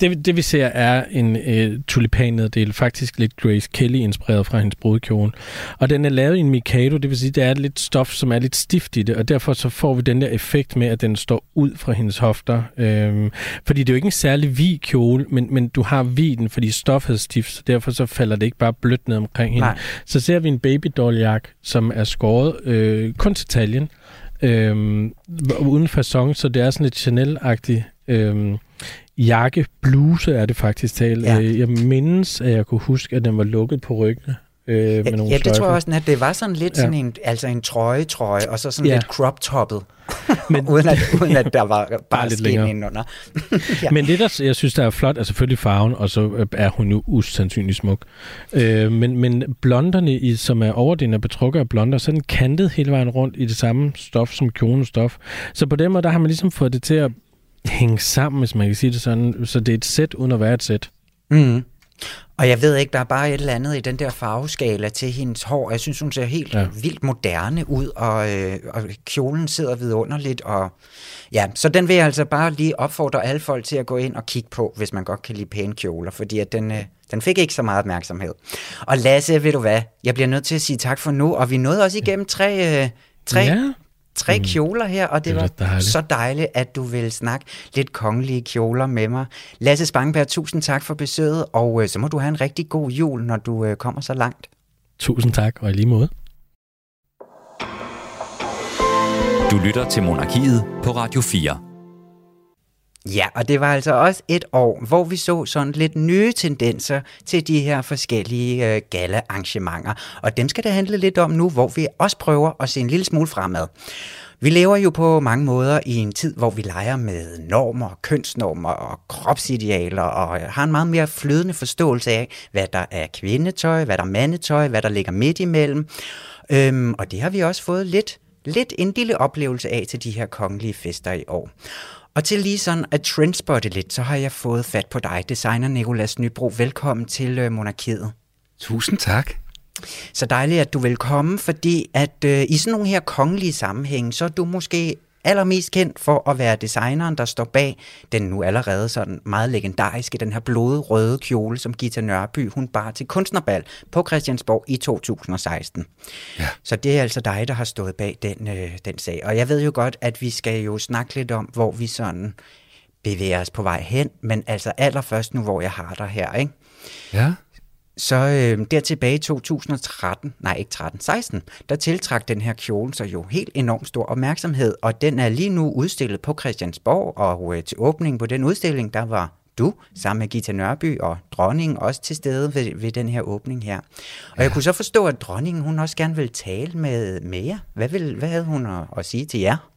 Det, det vi ser er en øh, tulipanneddel, faktisk lidt Grace Kelly-inspireret fra hendes brudkjole. Og den er lavet i en Mikado, det vil sige, det er lidt stof, som er lidt stift i det, og derfor så får vi den der effekt med, at den står ud fra hendes hofter. Øhm, fordi det er jo ikke en særlig hvid kjole, men, men du har viden, fordi stoffet er stift, så derfor så falder det ikke bare blødt ned omkring hende. Nej. Så ser vi en babydoll som er skåret øh, kun til taljen, Øhm, uden fasong, så det er sådan lidt Chanel-agtigt. Øhm, jakke, bluse er det faktisk talt. Ja. Øh, jeg mindes, at jeg kunne huske, at den var lukket på ryggen. Øh, med ja, nogle ja, det tror jeg også, at det var sådan lidt ja. sådan en, altså en trøje-trøje, og så sådan ja. lidt crop-toppet. *laughs* Men, uden, at, uden at der var *laughs* bare lidt skin indenunder. *laughs* ja. Men det, der jeg synes, der er flot, er selvfølgelig farven, og så øh, er hun jo usandsynlig smuk. Øh, men, men blonderne, i, som er overdelen af betrukker af blonder, så den kantet hele vejen rundt i det samme stof som kjolens stof. Så på den måde, der har man ligesom fået det til at hænge sammen, hvis man kan sige det sådan. Så det er et sæt uden at være et sæt. Mm. Og jeg ved ikke, der er bare et eller andet i den der farveskala til hendes hår. Jeg synes, hun ser helt ja. vildt moderne ud, og, øh, og kjolen sidder vidunderligt. Og, ja, så den vil jeg altså bare lige opfordre alle folk til at gå ind og kigge på, hvis man godt kan lide pæne kjoler, fordi at den, øh, den fik ikke så meget opmærksomhed. Og Lasse, ved du hvad, jeg bliver nødt til at sige tak for nu, og vi nåede også igennem tre, øh, tre ja tre mm. kjoler her, og det, det var dejligt. så dejligt, at du vil snakke lidt kongelige kjoler med mig. Lasse Spangenberg, tusind tak for besøget, og øh, så må du have en rigtig god jul, når du øh, kommer så langt. Tusind tak, og i lige måde. Du lytter til Monarkiet på Radio 4. Ja, og det var altså også et år, hvor vi så sådan lidt nye tendenser til de her forskellige øh, gala-arrangementer. Og dem skal det handle lidt om nu, hvor vi også prøver at se en lille smule fremad. Vi lever jo på mange måder i en tid, hvor vi leger med normer, kønsnormer og kropsidealer, og øh, har en meget mere flydende forståelse af, hvad der er kvindetøj, hvad der er mandetøj, hvad der ligger midt imellem. Øhm, og det har vi også fået lidt, lidt en lille oplevelse af til de her kongelige fester i år. Og til lige sådan at trendspotte lidt, så har jeg fået fat på dig, designer Nikolas Nybro. Velkommen til øh, Monarkiet. Tusind tak. Så dejligt, at du vil komme, fordi at øh, i sådan nogle her kongelige sammenhænge, så er du måske allermest kendt for at være designeren, der står bag den nu allerede sådan meget legendariske, den her blodrøde kjole, som Gita Nørby, hun bar til kunstnerbal på Christiansborg i 2016. Ja. Så det er altså dig, der har stået bag den, øh, den sag. Og jeg ved jo godt, at vi skal jo snakke lidt om, hvor vi sådan bevæger os på vej hen, men altså allerførst nu, hvor jeg har dig her, ikke? Ja. Så øh, der tilbage i 2013, nej ikke 13, 16, der tiltrak den her kjole sig jo helt enormt stor opmærksomhed, og den er lige nu udstillet på Christiansborg, og øh, til åbningen på den udstilling, der var du sammen med Gita Nørby og dronningen også til stede ved, ved den her åbning her. Og ja. jeg kunne så forstå, at dronningen hun også gerne ville tale med, med jer. Hvad, vil, hvad havde hun at, at sige til jer?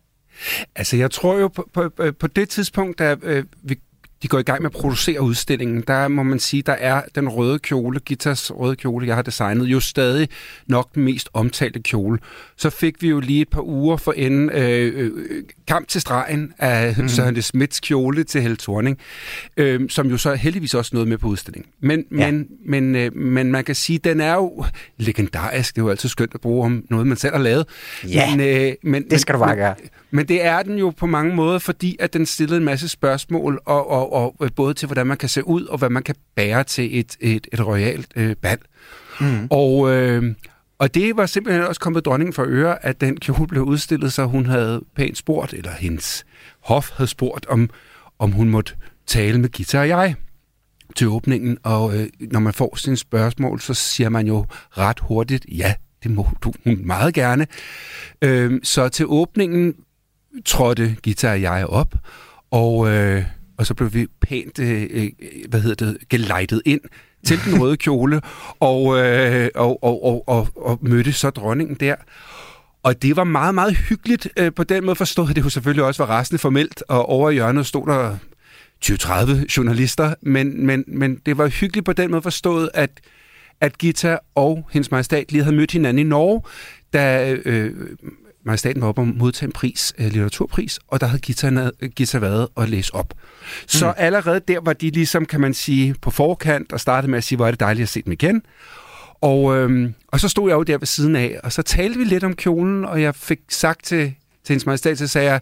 Altså, jeg tror jo på, på, på det tidspunkt, da øh, vi de går i gang med at producere udstillingen, der må man sige, der er den røde kjole, Gitas røde kjole, jeg har designet, jo stadig nok den mest omtalte kjole. Så fik vi jo lige et par uger for enden øh, øh, kamp til stregen af mm. Søren Smits kjole til Helle Thorning, øh, som jo så heldigvis også noget med på udstillingen. Men, ja. men, men, øh, men man kan sige, den er jo legendarisk. Det er jo altid skønt at bruge om noget, man selv har lavet. Ja, men, øh, men, det skal du bare gøre. Men det er den jo på mange måder, fordi at den stillede en masse spørgsmål, og, og, og både til, hvordan man kan se ud, og hvad man kan bære til et, et, et royalt øh, bal. Mm. Og, øh, og det var simpelthen også kommet dronningen for øre, at den kjole blev udstillet, så hun havde pænt spurgt, eller hendes hof havde spurgt, om, om hun måtte tale med Gita og jeg til åbningen. Og øh, når man får sine spørgsmål, så siger man jo ret hurtigt, ja, det må du hun meget gerne. Øh, så til åbningen trådte Gita og jeg op, og, øh, og så blev vi pænt, øh, øh, hvad hedder det, gelejtet ind til den røde kjole, og, øh, og, og, og, og, og mødte så dronningen der. Og det var meget, meget hyggeligt øh, på den måde forstået, at det jo selvfølgelig også var resten formelt, og over i hjørnet stod der 20-30 journalister, men, men, men det var hyggeligt på den måde forstået, at, at Gita og hendes majestat lige havde mødt hinanden i Norge, da øh, majestaten var oppe og modtage en pris, uh, litteraturpris, og der havde Gita, Gita været og læse op. Så mm. allerede der var de ligesom, kan man sige, på forkant og startede med at sige, hvor er det dejligt at se dem igen. Og, øhm, og så stod jeg jo der ved siden af, og så talte vi lidt om kjolen, og jeg fik sagt til, til hendes majestat, så sagde jeg,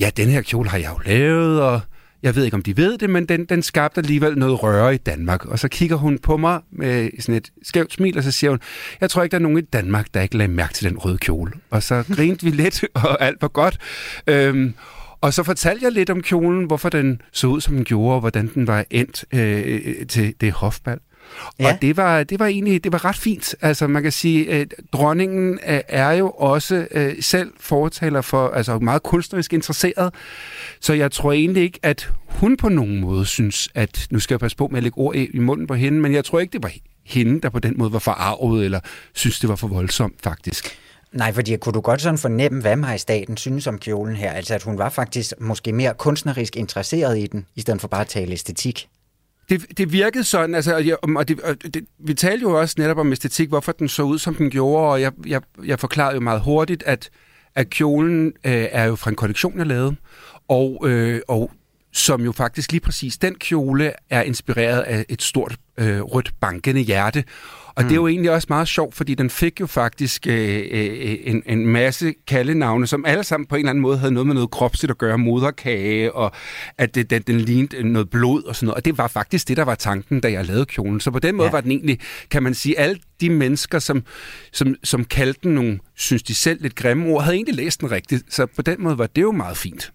ja, den her kjole har jeg jo lavet, og jeg ved ikke, om de ved det, men den, den skabte alligevel noget røre i Danmark. Og så kigger hun på mig med sådan et skævt smil, og så siger hun, jeg tror ikke, der er nogen i Danmark, der ikke lagde mærke til den røde kjole. Og så grinte vi *laughs* lidt, og alt var godt. Øhm, og så fortalte jeg lidt om kjolen, hvorfor den så ud, som den gjorde, og hvordan den var endt øh, øh til det hofbal. Ja. Og det var, det var egentlig det var ret fint. Altså man kan sige, at dronningen er jo også øh, selv fortaler for, altså meget kunstnerisk interesseret. Så jeg tror egentlig ikke, at hun på nogen måde synes, at nu skal jeg passe på med at lægge ord i, i munden på hende, men jeg tror ikke, det var hende, der på den måde var forarvet, eller synes, det var for voldsomt faktisk. Nej, fordi kunne du godt sådan fornemme, hvad majestaten synes om kjolen her? Altså, at hun var faktisk måske mere kunstnerisk interesseret i den, i stedet for bare at tale æstetik? Det, det virkede sådan, altså, og, det, og det, vi talte jo også netop om æstetik, hvorfor den så ud, som den gjorde, og jeg, jeg, jeg forklarede jo meget hurtigt, at, at kjolen øh, er jo fra en kollektion, jeg lavede, og, øh, og som jo faktisk lige præcis, den kjole er inspireret af et stort øh, rødt bankende hjerte, og mm. det er jo mm. egentlig også meget sjovt, fordi den fik jo faktisk øh, øh, en, en masse kaldenavne, som alle sammen på en eller anden måde havde noget med noget kropsligt at gøre, moderkage, og at det, den, den lignede noget blod og sådan noget. Og det var faktisk det, der var tanken, da jeg lavede kjolen. Så på den måde ja. var den egentlig, kan man sige, alle de mennesker, som, som, som kaldte den nogle, synes de selv, lidt grimme ord, havde egentlig læst den rigtigt. Så på den måde var det jo meget fint.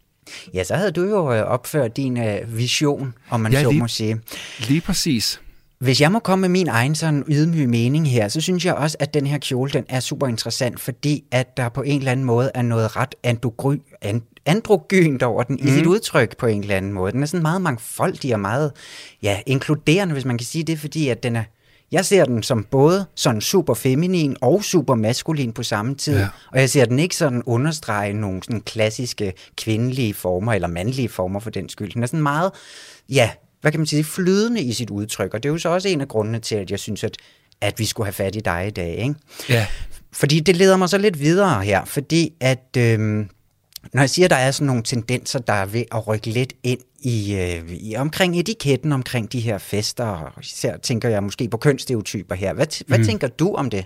Ja, så havde du jo øh, opført din uh, vision, om man ja, så lige, må sige. Lige præcis. Hvis jeg må komme med min egen sådan ydmyge mening her, så synes jeg også, at den her kjole, den er super interessant, fordi at der på en eller anden måde er noget ret andogry, and, androgynt over den mm. i sit mhm. udtryk på en eller anden måde. Den er sådan meget mangfoldig og meget ja, inkluderende, hvis man kan sige det, fordi at den er, jeg ser den som både sådan super feminin og super maskulin på samme tid, ja. og jeg ser den ikke sådan understrege nogle sådan klassiske kvindelige former, eller mandlige former for den skyld. Den er sådan meget, ja, hvad kan man sige, flydende i sit udtryk, og det er jo så også en af grundene til, at jeg synes, at, at vi skulle have fat i dig i dag. Ikke? Ja. Fordi det leder mig så lidt videre her, fordi at øhm, når jeg siger, at der er sådan nogle tendenser, der er ved at rykke lidt ind i, øh, i omkring etiketten omkring de her fester, og især tænker jeg måske på kønsstereotyper her. Hvad, hvad mm. tænker du om det?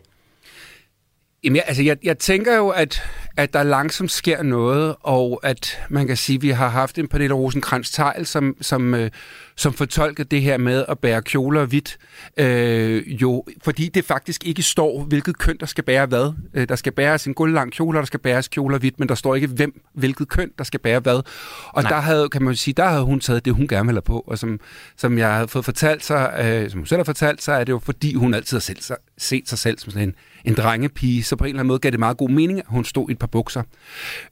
Jamen, jeg, altså, jeg, jeg tænker jo, at, at der langsomt sker noget, og at man kan sige, at vi har haft en Pernille rosenkrantz teil som, som, øh, som fortolker det her med at bære kjoler hvidt, øh, jo, fordi det faktisk ikke står, hvilket køn, der skal bære hvad. Øh, der skal bæres en guldlang kjole, og der skal bæres kjoler hvidt, men der står ikke, hvem, hvilket køn, der skal bære hvad. Og Nej. der havde, kan man sige, der havde hun taget det, hun gerne ville på, og som, som jeg havde fået fortalt sig, øh, som hun selv har fortalt, så er det jo, fordi hun altid har selv, set sig selv som sådan en, en drengepige, så på en eller anden måde gav det meget god mening, at hun stod i et par bukser.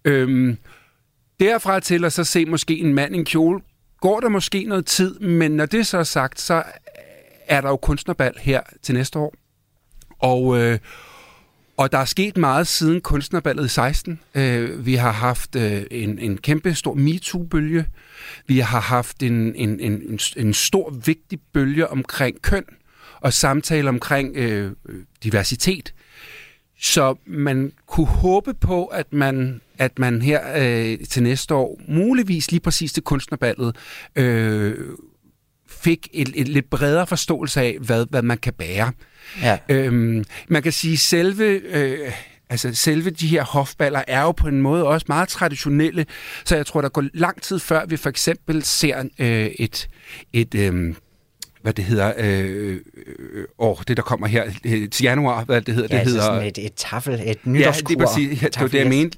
Øhm, derfra til at så se måske en mand i en kjole, går der måske noget tid, men når det så er sagt, så er der jo kunstnerbal her til næste år. Og, øh, og der er sket meget siden kunstnerballet i 16. Øh, vi har haft øh, en, en kæmpe stor MeToo-bølge. Vi har haft en, en, en, en stor, vigtig bølge omkring køn og samtale omkring øh, øh diversitet. Så man kunne håbe på, at man, at man her øh, til næste år, muligvis lige præcis til kunstnerballet, øh, fik et, et lidt bredere forståelse af, hvad, hvad man kan bære. Ja. Øhm, man kan sige, selve... Øh, altså selve de her hofballer er jo på en måde også meget traditionelle, så jeg tror, der går lang tid før vi for eksempel ser øh, et, et øh, hvad det hedder, øh, øh, åh, det der kommer her øh, til januar, hvad det hedder, ja, det altså hedder... sådan et, et tafel, et nytårskur. Ja, det, præcis, ja, det var det, jeg mente.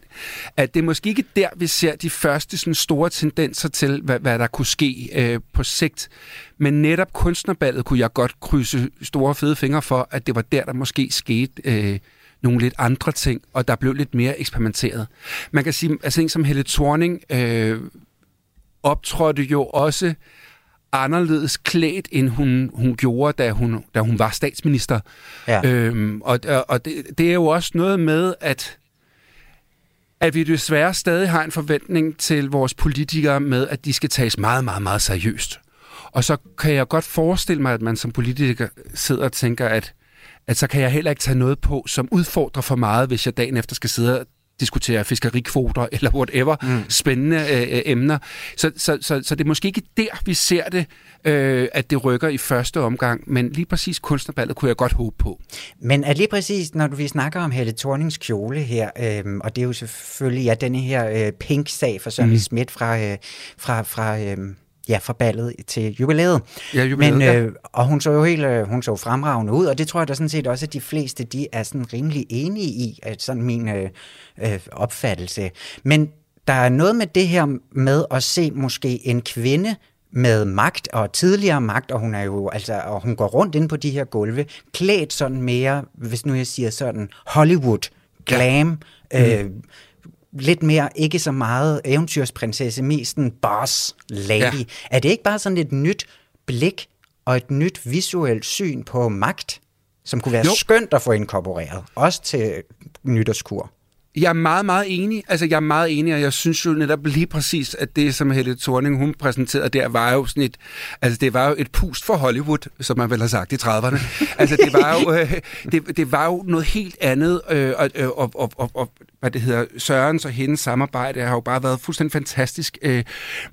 At det er måske ikke der, vi ser de første sådan, store tendenser til, hvad, hvad der kunne ske øh, på sigt. Men netop kunstnerballet kunne jeg godt krydse store fede fingre for, at det var der, der måske skete... Øh, nogle lidt andre ting, og der blev lidt mere eksperimenteret. Man kan sige, altså en som Helle Thorning øh, optrådte jo også anderledes klædt, end hun, hun gjorde, da hun, da hun var statsminister. Ja. Øhm, og og det, det er jo også noget med, at at vi desværre stadig har en forventning til vores politikere med, at de skal tages meget, meget, meget seriøst. Og så kan jeg godt forestille mig, at man som politiker sidder og tænker, at, at så kan jeg heller ikke tage noget på, som udfordrer for meget, hvis jeg dagen efter skal sidde og diskutere fiskerikvoter eller whatever, mm. spændende øh, emner. Så, så, så, så det er måske ikke der, vi ser det, øh, at det rykker i første omgang, men lige præcis kunstnerballet kunne jeg godt håbe på. Men er lige præcis, når vi snakker om Helle Thornings kjole her, øh, og det er jo selvfølgelig ja, denne her øh, pink-sag for Søren mm. Schmidt fra, øh, fra, fra øh, ja, fra ballet til jubilæet. Ja, jubilæet, Men, øh, Og hun så jo helt øh, hun så fremragende ud, og det tror jeg da sådan set også, at de fleste de er sådan rimelig enige i, at sådan min øh, øh, opfattelse. Men der er noget med det her med at se måske en kvinde med magt og tidligere magt, og hun er jo altså, og hun går rundt ind på de her gulve, klædt sådan mere, hvis nu jeg siger sådan, Hollywood, glam, ja. mm. Lidt mere, ikke så meget eventyrsprinsesse, mest en boss lady. Ja. Er det ikke bare sådan et nyt blik og et nyt visuelt syn på magt, som kunne være jo. skønt at få inkorporeret, også til nytårskur? Jeg er meget, meget enig. Altså, jeg er meget enig, og jeg synes jo netop lige præcis, at det, som Helle Thorning, hun præsenterede der, var jo sådan et, altså det var jo et pust for Hollywood, som man vel har sagt i 30'erne. altså, det var jo, øh, det, det var jo noget helt andet, øh, og, øh, og, og, og, og, hvad det hedder, Sørens og hendes samarbejde har jo bare været fuldstændig fantastisk. Øh,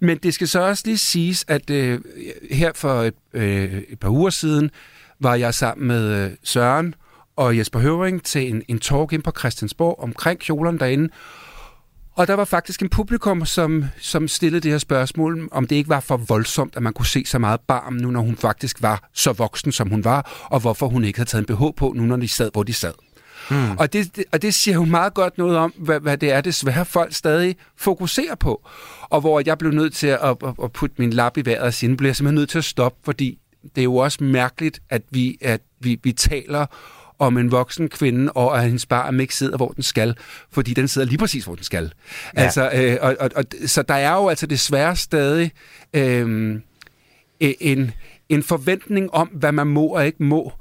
men det skal så også lige siges, at øh, her for et, øh, et par uger siden, var jeg sammen med øh, Søren, og Jesper Høring til en, en talk ind på Christiansborg omkring kjolerne derinde. Og der var faktisk en publikum, som, som stillede det her spørgsmål, om det ikke var for voldsomt, at man kunne se så meget barm nu, når hun faktisk var så voksen, som hun var, og hvorfor hun ikke havde taget en BH på, nu når de sad, hvor de sad. Hmm. Og, det, det, og det siger jo meget godt noget om, hvad, hvad det er, desværre folk stadig fokuserer på. Og hvor jeg blev nødt til at, at, at putte min lap i vejret og sige, bliver jeg simpelthen nødt til at stoppe, fordi det er jo også mærkeligt, at vi, at vi, vi taler om en voksen kvinde, og at hendes barm ikke sidder, hvor den skal, fordi den sidder lige præcis, hvor den skal. Ja. Altså, øh, og, og, og, så der er jo altså desværre stadig øh, en, en forventning om, hvad man må og ikke må.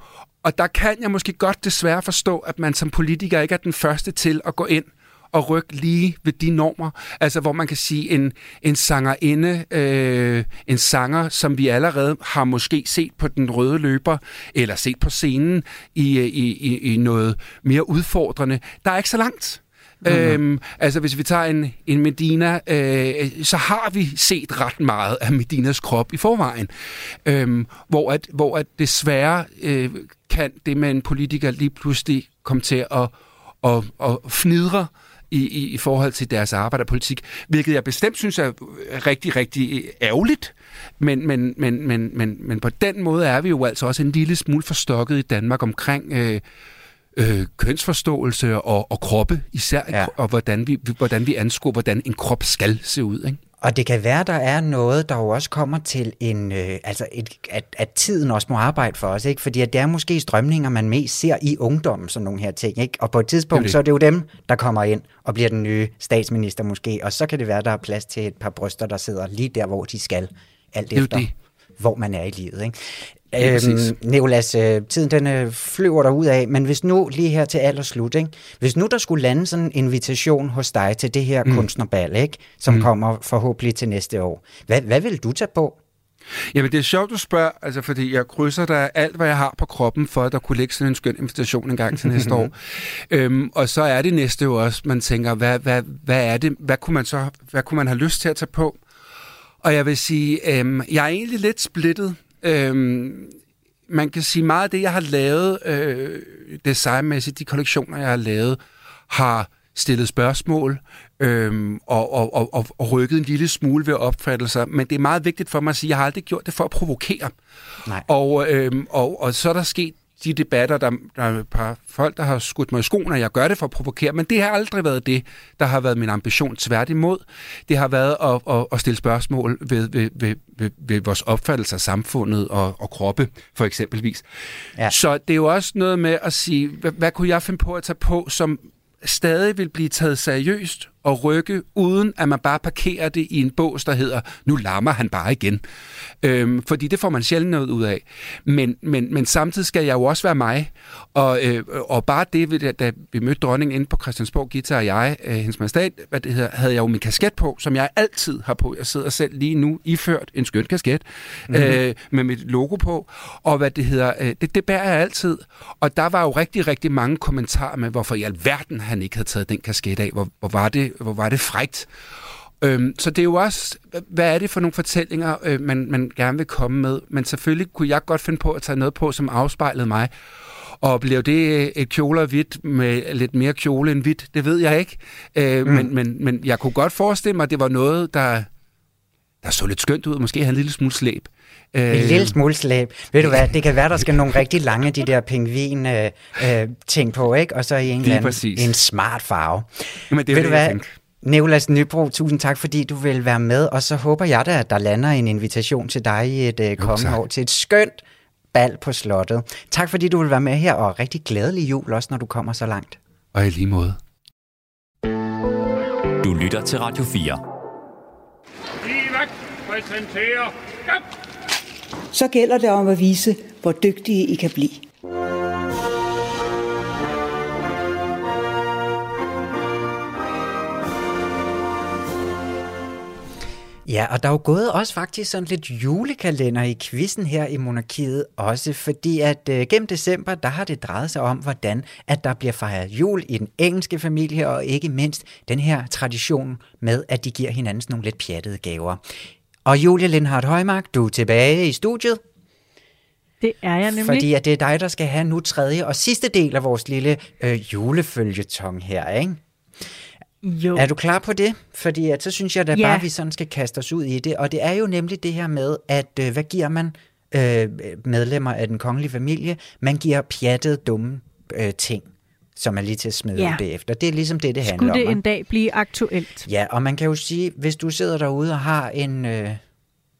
Og der kan jeg måske godt desværre forstå, at man som politiker ikke er den første til at gå ind at rykke lige ved de normer. Altså, hvor man kan sige, en, en sangerinde, øh, en sanger, som vi allerede har måske set på den røde løber, eller set på scenen i, i, i, i noget mere udfordrende, der er ikke så langt. Mm-hmm. Øhm, altså hvis vi tager en, en Medina, øh, så har vi set ret meget af Medinas krop i forvejen. Øhm, hvor, at, hvor at desværre øh, kan det med en politiker lige pludselig komme til at og, og fnidrer i, i, i forhold til deres arbejderpolitik, hvilket jeg bestemt synes er rigtig, rigtig ærgerligt. Men, men, men, men, men, men på den måde er vi jo altså også en lille smule forstokket i Danmark omkring øh, øh, kønsforståelse og, og kroppe, især ja. og hvordan vi, hvordan vi anskuer, hvordan en krop skal se ud. Ikke? Og det kan være, der er noget, der jo også kommer til en, øh, altså et, at, at tiden også må arbejde for os, ikke? Fordi at det er måske strømninger, man mest ser i ungdommen, sådan nogle her ting, ikke? Og på et tidspunkt, det det. så er det jo dem, der kommer ind og bliver den nye statsminister måske, og så kan det være, der er plads til et par bryster, der sidder lige der, hvor de skal, alt efter, det. hvor man er i livet, ikke? Øhm, Nicolas, øh, tiden den øh, flyver der ud af, men hvis nu lige her til allerslut, ikke? hvis nu der skulle lande sådan en invitation hos dig til det her mm. kunstnerbal, ikke? som mm. kommer forhåbentlig til næste år, hvad, hvad vil du tage på? Jamen, det er sjovt, du spørger, altså, fordi jeg krydser der alt, hvad jeg har på kroppen, for at der kunne ligge sådan en skøn invitation en gang til næste år. *laughs* Øhm, og så er det næste jo også, man tænker, hvad, hvad, hvad er det, hvad kunne man så, hvad kunne man have lyst til at tage på? Og jeg vil sige, øhm, jeg er egentlig lidt splittet. Øhm, man kan sige meget af det, jeg har lavet øh, designmæssigt, de kollektioner, jeg har lavet, har stillet spørgsmål øhm, og, og, og, og, og rykket en lille smule ved opfattelser. Men det er meget vigtigt for mig at sige, at jeg har aldrig gjort det for at provokere. Nej. Og, øhm, og, og så er der sket de debatter, der, der er et par folk, der har skudt mig i skoene, og jeg gør det for at provokere, men det har aldrig været det, der har været min ambition. Tværtimod, det har været at, at, at stille spørgsmål ved, ved, ved, ved, ved vores opfattelse af samfundet og, og kroppe, for eksempelvis. Ja. Så det er jo også noget med at sige, hvad, hvad kunne jeg finde på at tage på, som stadig vil blive taget seriøst og rykke, uden at man bare parkerer det i en bås, der hedder, nu lammer han bare igen. Øhm, fordi det får man sjældent noget ud af. Men, men, men samtidig skal jeg jo også være mig. Og, øh, og bare det, da vi mødte dronningen inde på Christiansborg, Gita og jeg, øh, hendes majestat, hvad det hedder, havde jeg jo min kasket på, som jeg altid har på. Jeg sidder selv lige nu iført en skøn kasket mm-hmm. øh, med mit logo på. Og hvad det hedder, øh, det, det bærer jeg altid. Og der var jo rigtig, rigtig mange kommentarer med, hvorfor i alverden han ikke havde taget den kasket af. Hvor, hvor var det hvor var det frægt. Øhm, så det er jo også, hvad er det for nogle fortællinger, øh, man, man gerne vil komme med. Men selvfølgelig kunne jeg godt finde på at tage noget på, som afspejlede mig. Og blev det et kjoler hvidt med lidt mere kjole end hvidt, det ved jeg ikke. Øh, mm. men, men, men jeg kunne godt forestille mig, at det var noget, der, der så lidt skønt ud, måske havde en lille smule slæb. En øh, lille smule slæb. Ved du hvad, det kan være, der skal nogle rigtig lange de der pingvin øh, øh, ting på, ikke? Og så i en, anden, en smart farve. Jamen, det er Ved det, du hvad, Nicolas Nybro, tusind tak, fordi du vil være med, og så håber jeg da, at der lander en invitation til dig i et uh, kommende år til et skønt bal på slottet. Tak fordi du vil være med her, og rigtig glædelig jul også, når du kommer så langt. Og i lige måde. Du lytter til Radio 4. Livet præsenterer... Så gælder det om at vise, hvor dygtige I kan blive. Ja, og der er jo gået også faktisk sådan lidt julekalender i quizzen her i Monarkiet også, fordi at øh, gennem december, der har det drejet sig om, hvordan at der bliver fejret jul i den engelske familie, og ikke mindst den her tradition med, at de giver hinanden nogle lidt pjattede gaver. Og Julie Lindhardt Højmark, du er tilbage i studiet. Det er jeg nemlig. Fordi at det er dig, der skal have nu tredje og sidste del af vores lille øh, julefølgetong her, ikke? Jo. Er du klar på det? Fordi at, så synes jeg da ja. bare, at vi sådan skal kaste os ud i det. Og det er jo nemlig det her med, at øh, hvad giver man øh, medlemmer af den kongelige familie? Man giver pjattede, dumme øh, ting som er lige til at smide ja. efter. Det er ligesom det, det handler om. Skulle det en dag blive aktuelt? Ja, og man kan jo sige, hvis du sidder derude og har en, øh,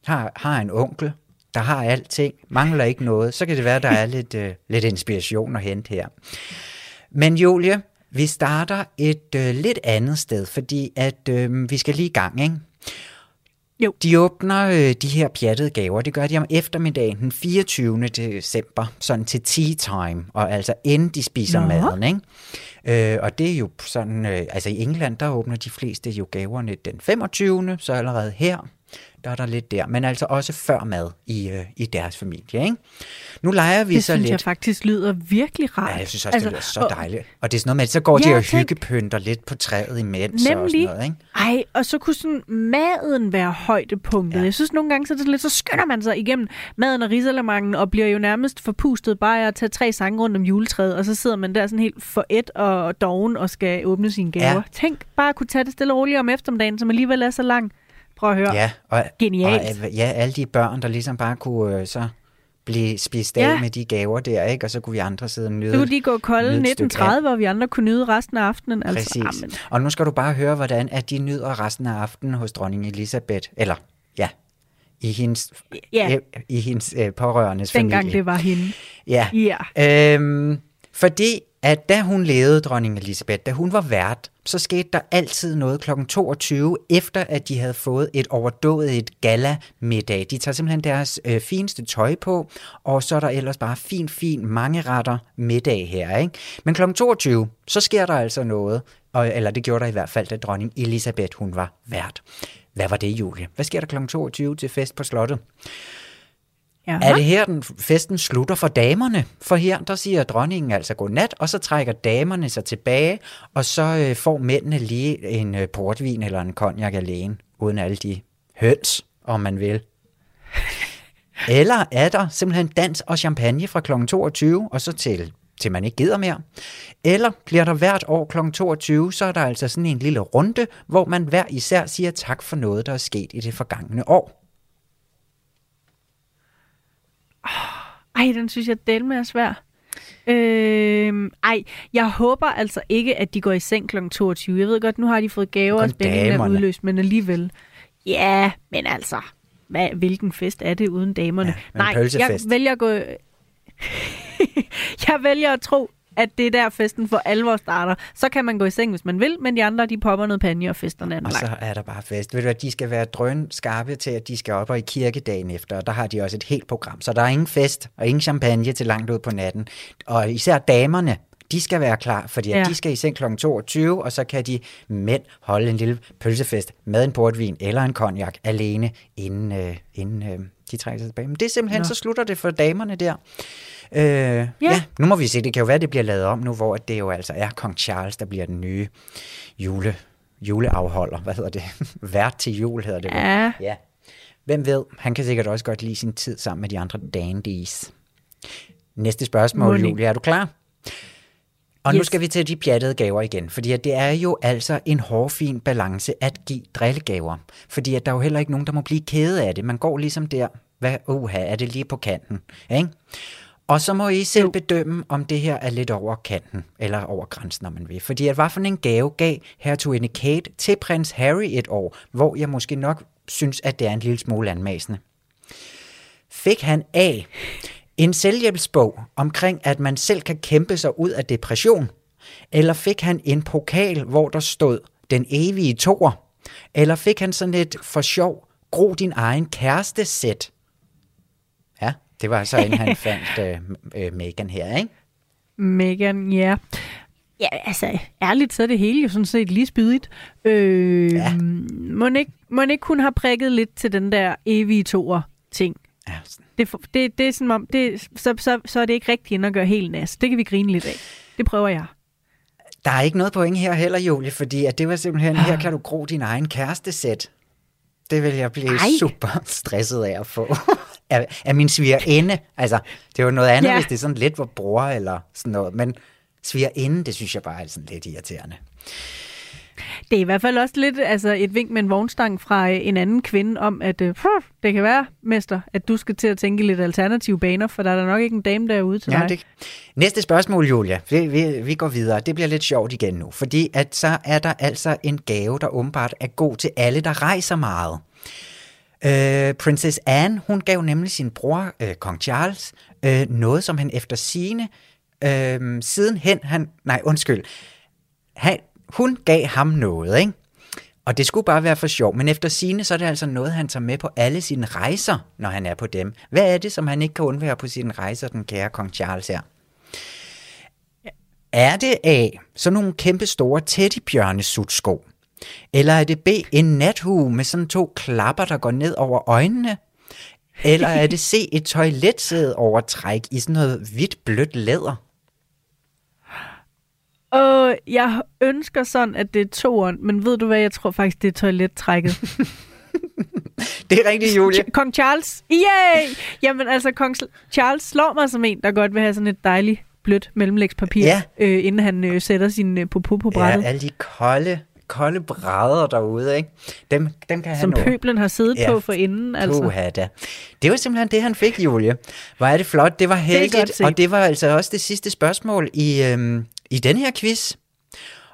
har, har en onkel, der har alting, mangler ikke noget, så kan det være, der er *laughs* lidt, øh, lidt inspiration at hente her. Men Julie, vi starter et øh, lidt andet sted, fordi at øh, vi skal lige i gang, ikke? Jo. De åbner øh, de her pjattede gaver, det gør de om eftermiddagen den 24. december, sådan til tea time, og altså inden de spiser Nå. maden, ikke? Øh, og det er jo sådan, øh, altså i England, der åbner de fleste jo gaverne den 25. så allerede her. Der er der lidt der, men altså også før mad i, øh, i deres familie. Ikke? Nu leger vi Det så synes lidt. jeg faktisk lyder virkelig rart. Ja, jeg synes også, altså, det lyder så og- dejligt. Og det er sådan noget med, at så går de Ja, og tænk- hyggepynter lidt på træet imens og sådan Nemlig. noget. Ikke? Ej, og så kunne sådan maden være højdepunktet. Ja. Jeg synes nogle gange, så, er det lidt, så skynder man sig igennem maden og risalamangen, og bliver jo nærmest forpustet bare at tage tre sange rundt om juletræet, og så sidder man der sådan helt foræt og doven og skal åbne sine gaver. Ja. Tænk bare at kunne tage det stille og roligt om eftermiddagen, som alligevel er så lang. Prøv at høre. Ja, og, Genialt. Og, ja, alle de børn, der ligesom bare kunne øh, så blive spist af Ja. med de gaver der, ikke? og så kunne vi andre sidde og nyde Så kunne de gå kolde nyde et stykke 1930, hvor vi andre kunne nyde resten af aftenen. Altså, Præcis. amen. Og nu skal du bare høre, hvordan at de nyder resten af aftenen hos dronning Elisabeth. Eller, ja, i hendes, Ja. øh, i hendes øh, pårørendes Dengang familie. det var hende. Ja. Ja. Øhm, fordi at da hun levede, dronning Elisabeth, da hun var vært, så skete der altid noget kl. 22, efter at de havde fået et overdået et gala-middag. De tager simpelthen deres øh, fineste tøj på, og så er der ellers bare fin, fin mange retter middag her. Ikke? Men kl. 22, så sker der altså noget, og, eller det gjorde der i hvert fald, da dronning Elisabeth hun var vært. Hvad var det, Julie? Hvad sker der kl. 22 til fest på slottet? Ja. Er det her, den festen slutter for damerne? For her, der siger dronningen altså godnat, og så trækker damerne sig tilbage, og så øh, får mændene lige en øh, portvin eller en cognac alene, uden alle de høns, om man vil. *laughs* Eller er der simpelthen dans og champagne fra kl. 22, og så til, til man ikke gider mere? Eller bliver der hvert år kl. 22, så er der altså sådan en lille runde, hvor man hver især siger tak for noget, der er sket i det forgangne år. Ej, den synes jeg del med er svær. Øh, ej, jeg håber altså ikke, at de går i seng kl. 22. Jeg ved godt, nu har de fået gaver, og spændingen er udløst, men alligevel. Ja, men altså, hvad, hvilken fest er det uden damerne? Ja, Nej, jeg vælger at gå... *laughs* jeg vælger at tro, at det er der festen for alvor starter. Så kan man gå i seng, hvis man vil, men de andre, de popper noget panje og fester den anden Og så er der bare fest. Ved du hvad, de skal være drøn skarpe til, at de skal op og i kirkedagen efter, og der har de også et helt program. Så der er ingen fest og ingen champagne til langt ud på natten. Og især damerne, de skal være klar, fordi ja. De skal i seng kl. 22, og så kan de mænd holde en lille pølsefest med en portvin eller en cognac alene, inden, øh, inden øh, de trækker sig tilbage. Men det er simpelthen, Nå. så slutter det for damerne der. Øh, ja. ja, nu må vi se. Det kan jo være, det bliver lavet om nu, hvor det jo altså er kong Charles, der bliver den nye jule, juleafholder. Hvad hedder det? *laughs* Vært til jul hedder det. Ja. ja. Hvem ved, han kan sikkert også godt lide sin tid sammen med de andre dandies. Næste spørgsmål, ikke. Julie. Er du klar? Og yes. nu skal vi til de pjattede gaver igen, fordi at det er jo altså en hårfin balance at give drillegaver. Fordi at der er jo heller ikke nogen, der må blive kede af det. Man går ligesom der, hvad, uha, er det lige på kanten? Ikke? Og så må I selv bedømme, om det her er lidt over kanten, eller over grænsen, om man vil. Fordi at hvad for en gave gav hertuginde Kate til prins Harry et år, hvor jeg måske nok synes, at det er en lille smule anmasende. Fik han A. En selvhjælpsbog omkring, at man selv kan kæmpe sig ud af depression? Eller fik han en pokal, hvor der stod den evige toer? Eller fik han sådan et for sjov, gro din egen kæreste sæt? Det var så inden han fandt øh, øh, Megan her, ikke? Megan, ja. Ja, altså, ærligt, så er det hele jo sådan set lige spydigt. Øh, Ja. må, ikke, må ikke hun har prikket lidt til den der evige toer ting? Ja, Det, det, det er som om, det, så, så, så er det ikke rigtigt end at gøre helt nas. Det kan vi grine lidt af. Det prøver jeg. Der er ikke noget point her heller, Julie, fordi at det var simpelthen, Ah. her kan du gro din egen kærestesæt. Det vil jeg blive Ej. super stresset af at få. *laughs* af, af min svigerinde. Altså, det er jo noget andet, ja. Hvis det er sådan lidt hvor bror eller sådan noget. Men svigerinde, det synes jeg bare er sådan lidt irriterende. Det er i hvert fald også lidt altså et vink med en vognstang fra øh, en anden kvinde om, at øh, det kan være, mester, at du skal til at tænke lidt alternative baner, for der er der nok ikke en dame derude til Ja, dig. det... Næste spørgsmål, Julia. Vi, vi, vi går videre. Det bliver lidt sjovt igen nu, fordi at så er der altså en gave, der åbenbart er god til alle, der rejser meget. Øh, Princess Anne, hun gav nemlig sin bror, øh, kong Charles, øh, noget, som han efter sine øh, sidenhen, han, nej, undskyld, han, hun gav ham noget, ikke? Og det skulle bare være for sjov, men efter sine så er det altså noget, han tager med på alle sine rejser, når han er på dem. Hvad er det, som han ikke kan undvære på sine rejser, den kære kong Charles her? Er det A, sådan nogle kæmpe store teddybjørnesutsko? Eller er det B, en nathue med sådan to klapper, der går ned over øjnene? Eller er det C, et toiletsæde overtræk i sådan noget hvidt blødt læder? Og jeg ønsker sådan, at det er toeren, men ved du hvad, jeg tror faktisk, det er toilettrækket. *laughs* Det er rigtigt, Julie. Kong Charles, yay! Jamen altså, Kong Charles slår mig som en, der godt vil have sådan et dejligt blødt mellemlægspapir, Ja. øh, inden han øh, sætter sin øh, popo på brættet, Ja, alle de kolde, kolde brædder derude, ikke? Dem, dem kan han som nå. pøblen har siddet Ja, på for inden. Altså. Puha da. Det var simpelthen det, han fik, Julie. Hvor er det flot. Det var heldigt, set. og det var altså også det sidste spørgsmål i, øhm, i den her quiz.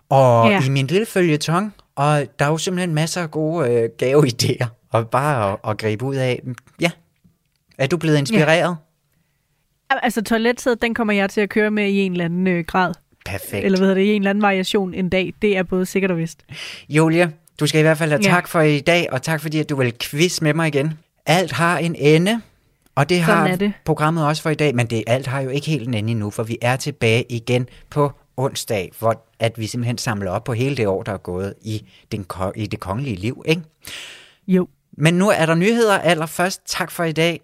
Og Ja. i min lille følgetong. Og der er jo simpelthen masser af gode øh, gaveidéer. Og bare at, at gribe ud af. Ja. Er du blevet inspireret? Altså, toiletsædet, den kommer jeg til at køre med i en eller anden øh, grad. Perfekt. Eller hvad hedder det, i en eller anden variation en dag. Det er både sikkert og vist. Julie, du skal i hvert fald have Ja. tak for i dag, og tak fordi, at du vil quiz med mig igen. Alt har en ende, og det Sådan har det. programmet også for i dag, men det alt har jo ikke helt en ende endnu, for vi er tilbage igen på onsdag, hvor at vi simpelthen samler op på hele det år, der er gået i, den, i det kongelige liv. Ikke? Jo. Men nu er der nyheder allerførst. Tak for i dag.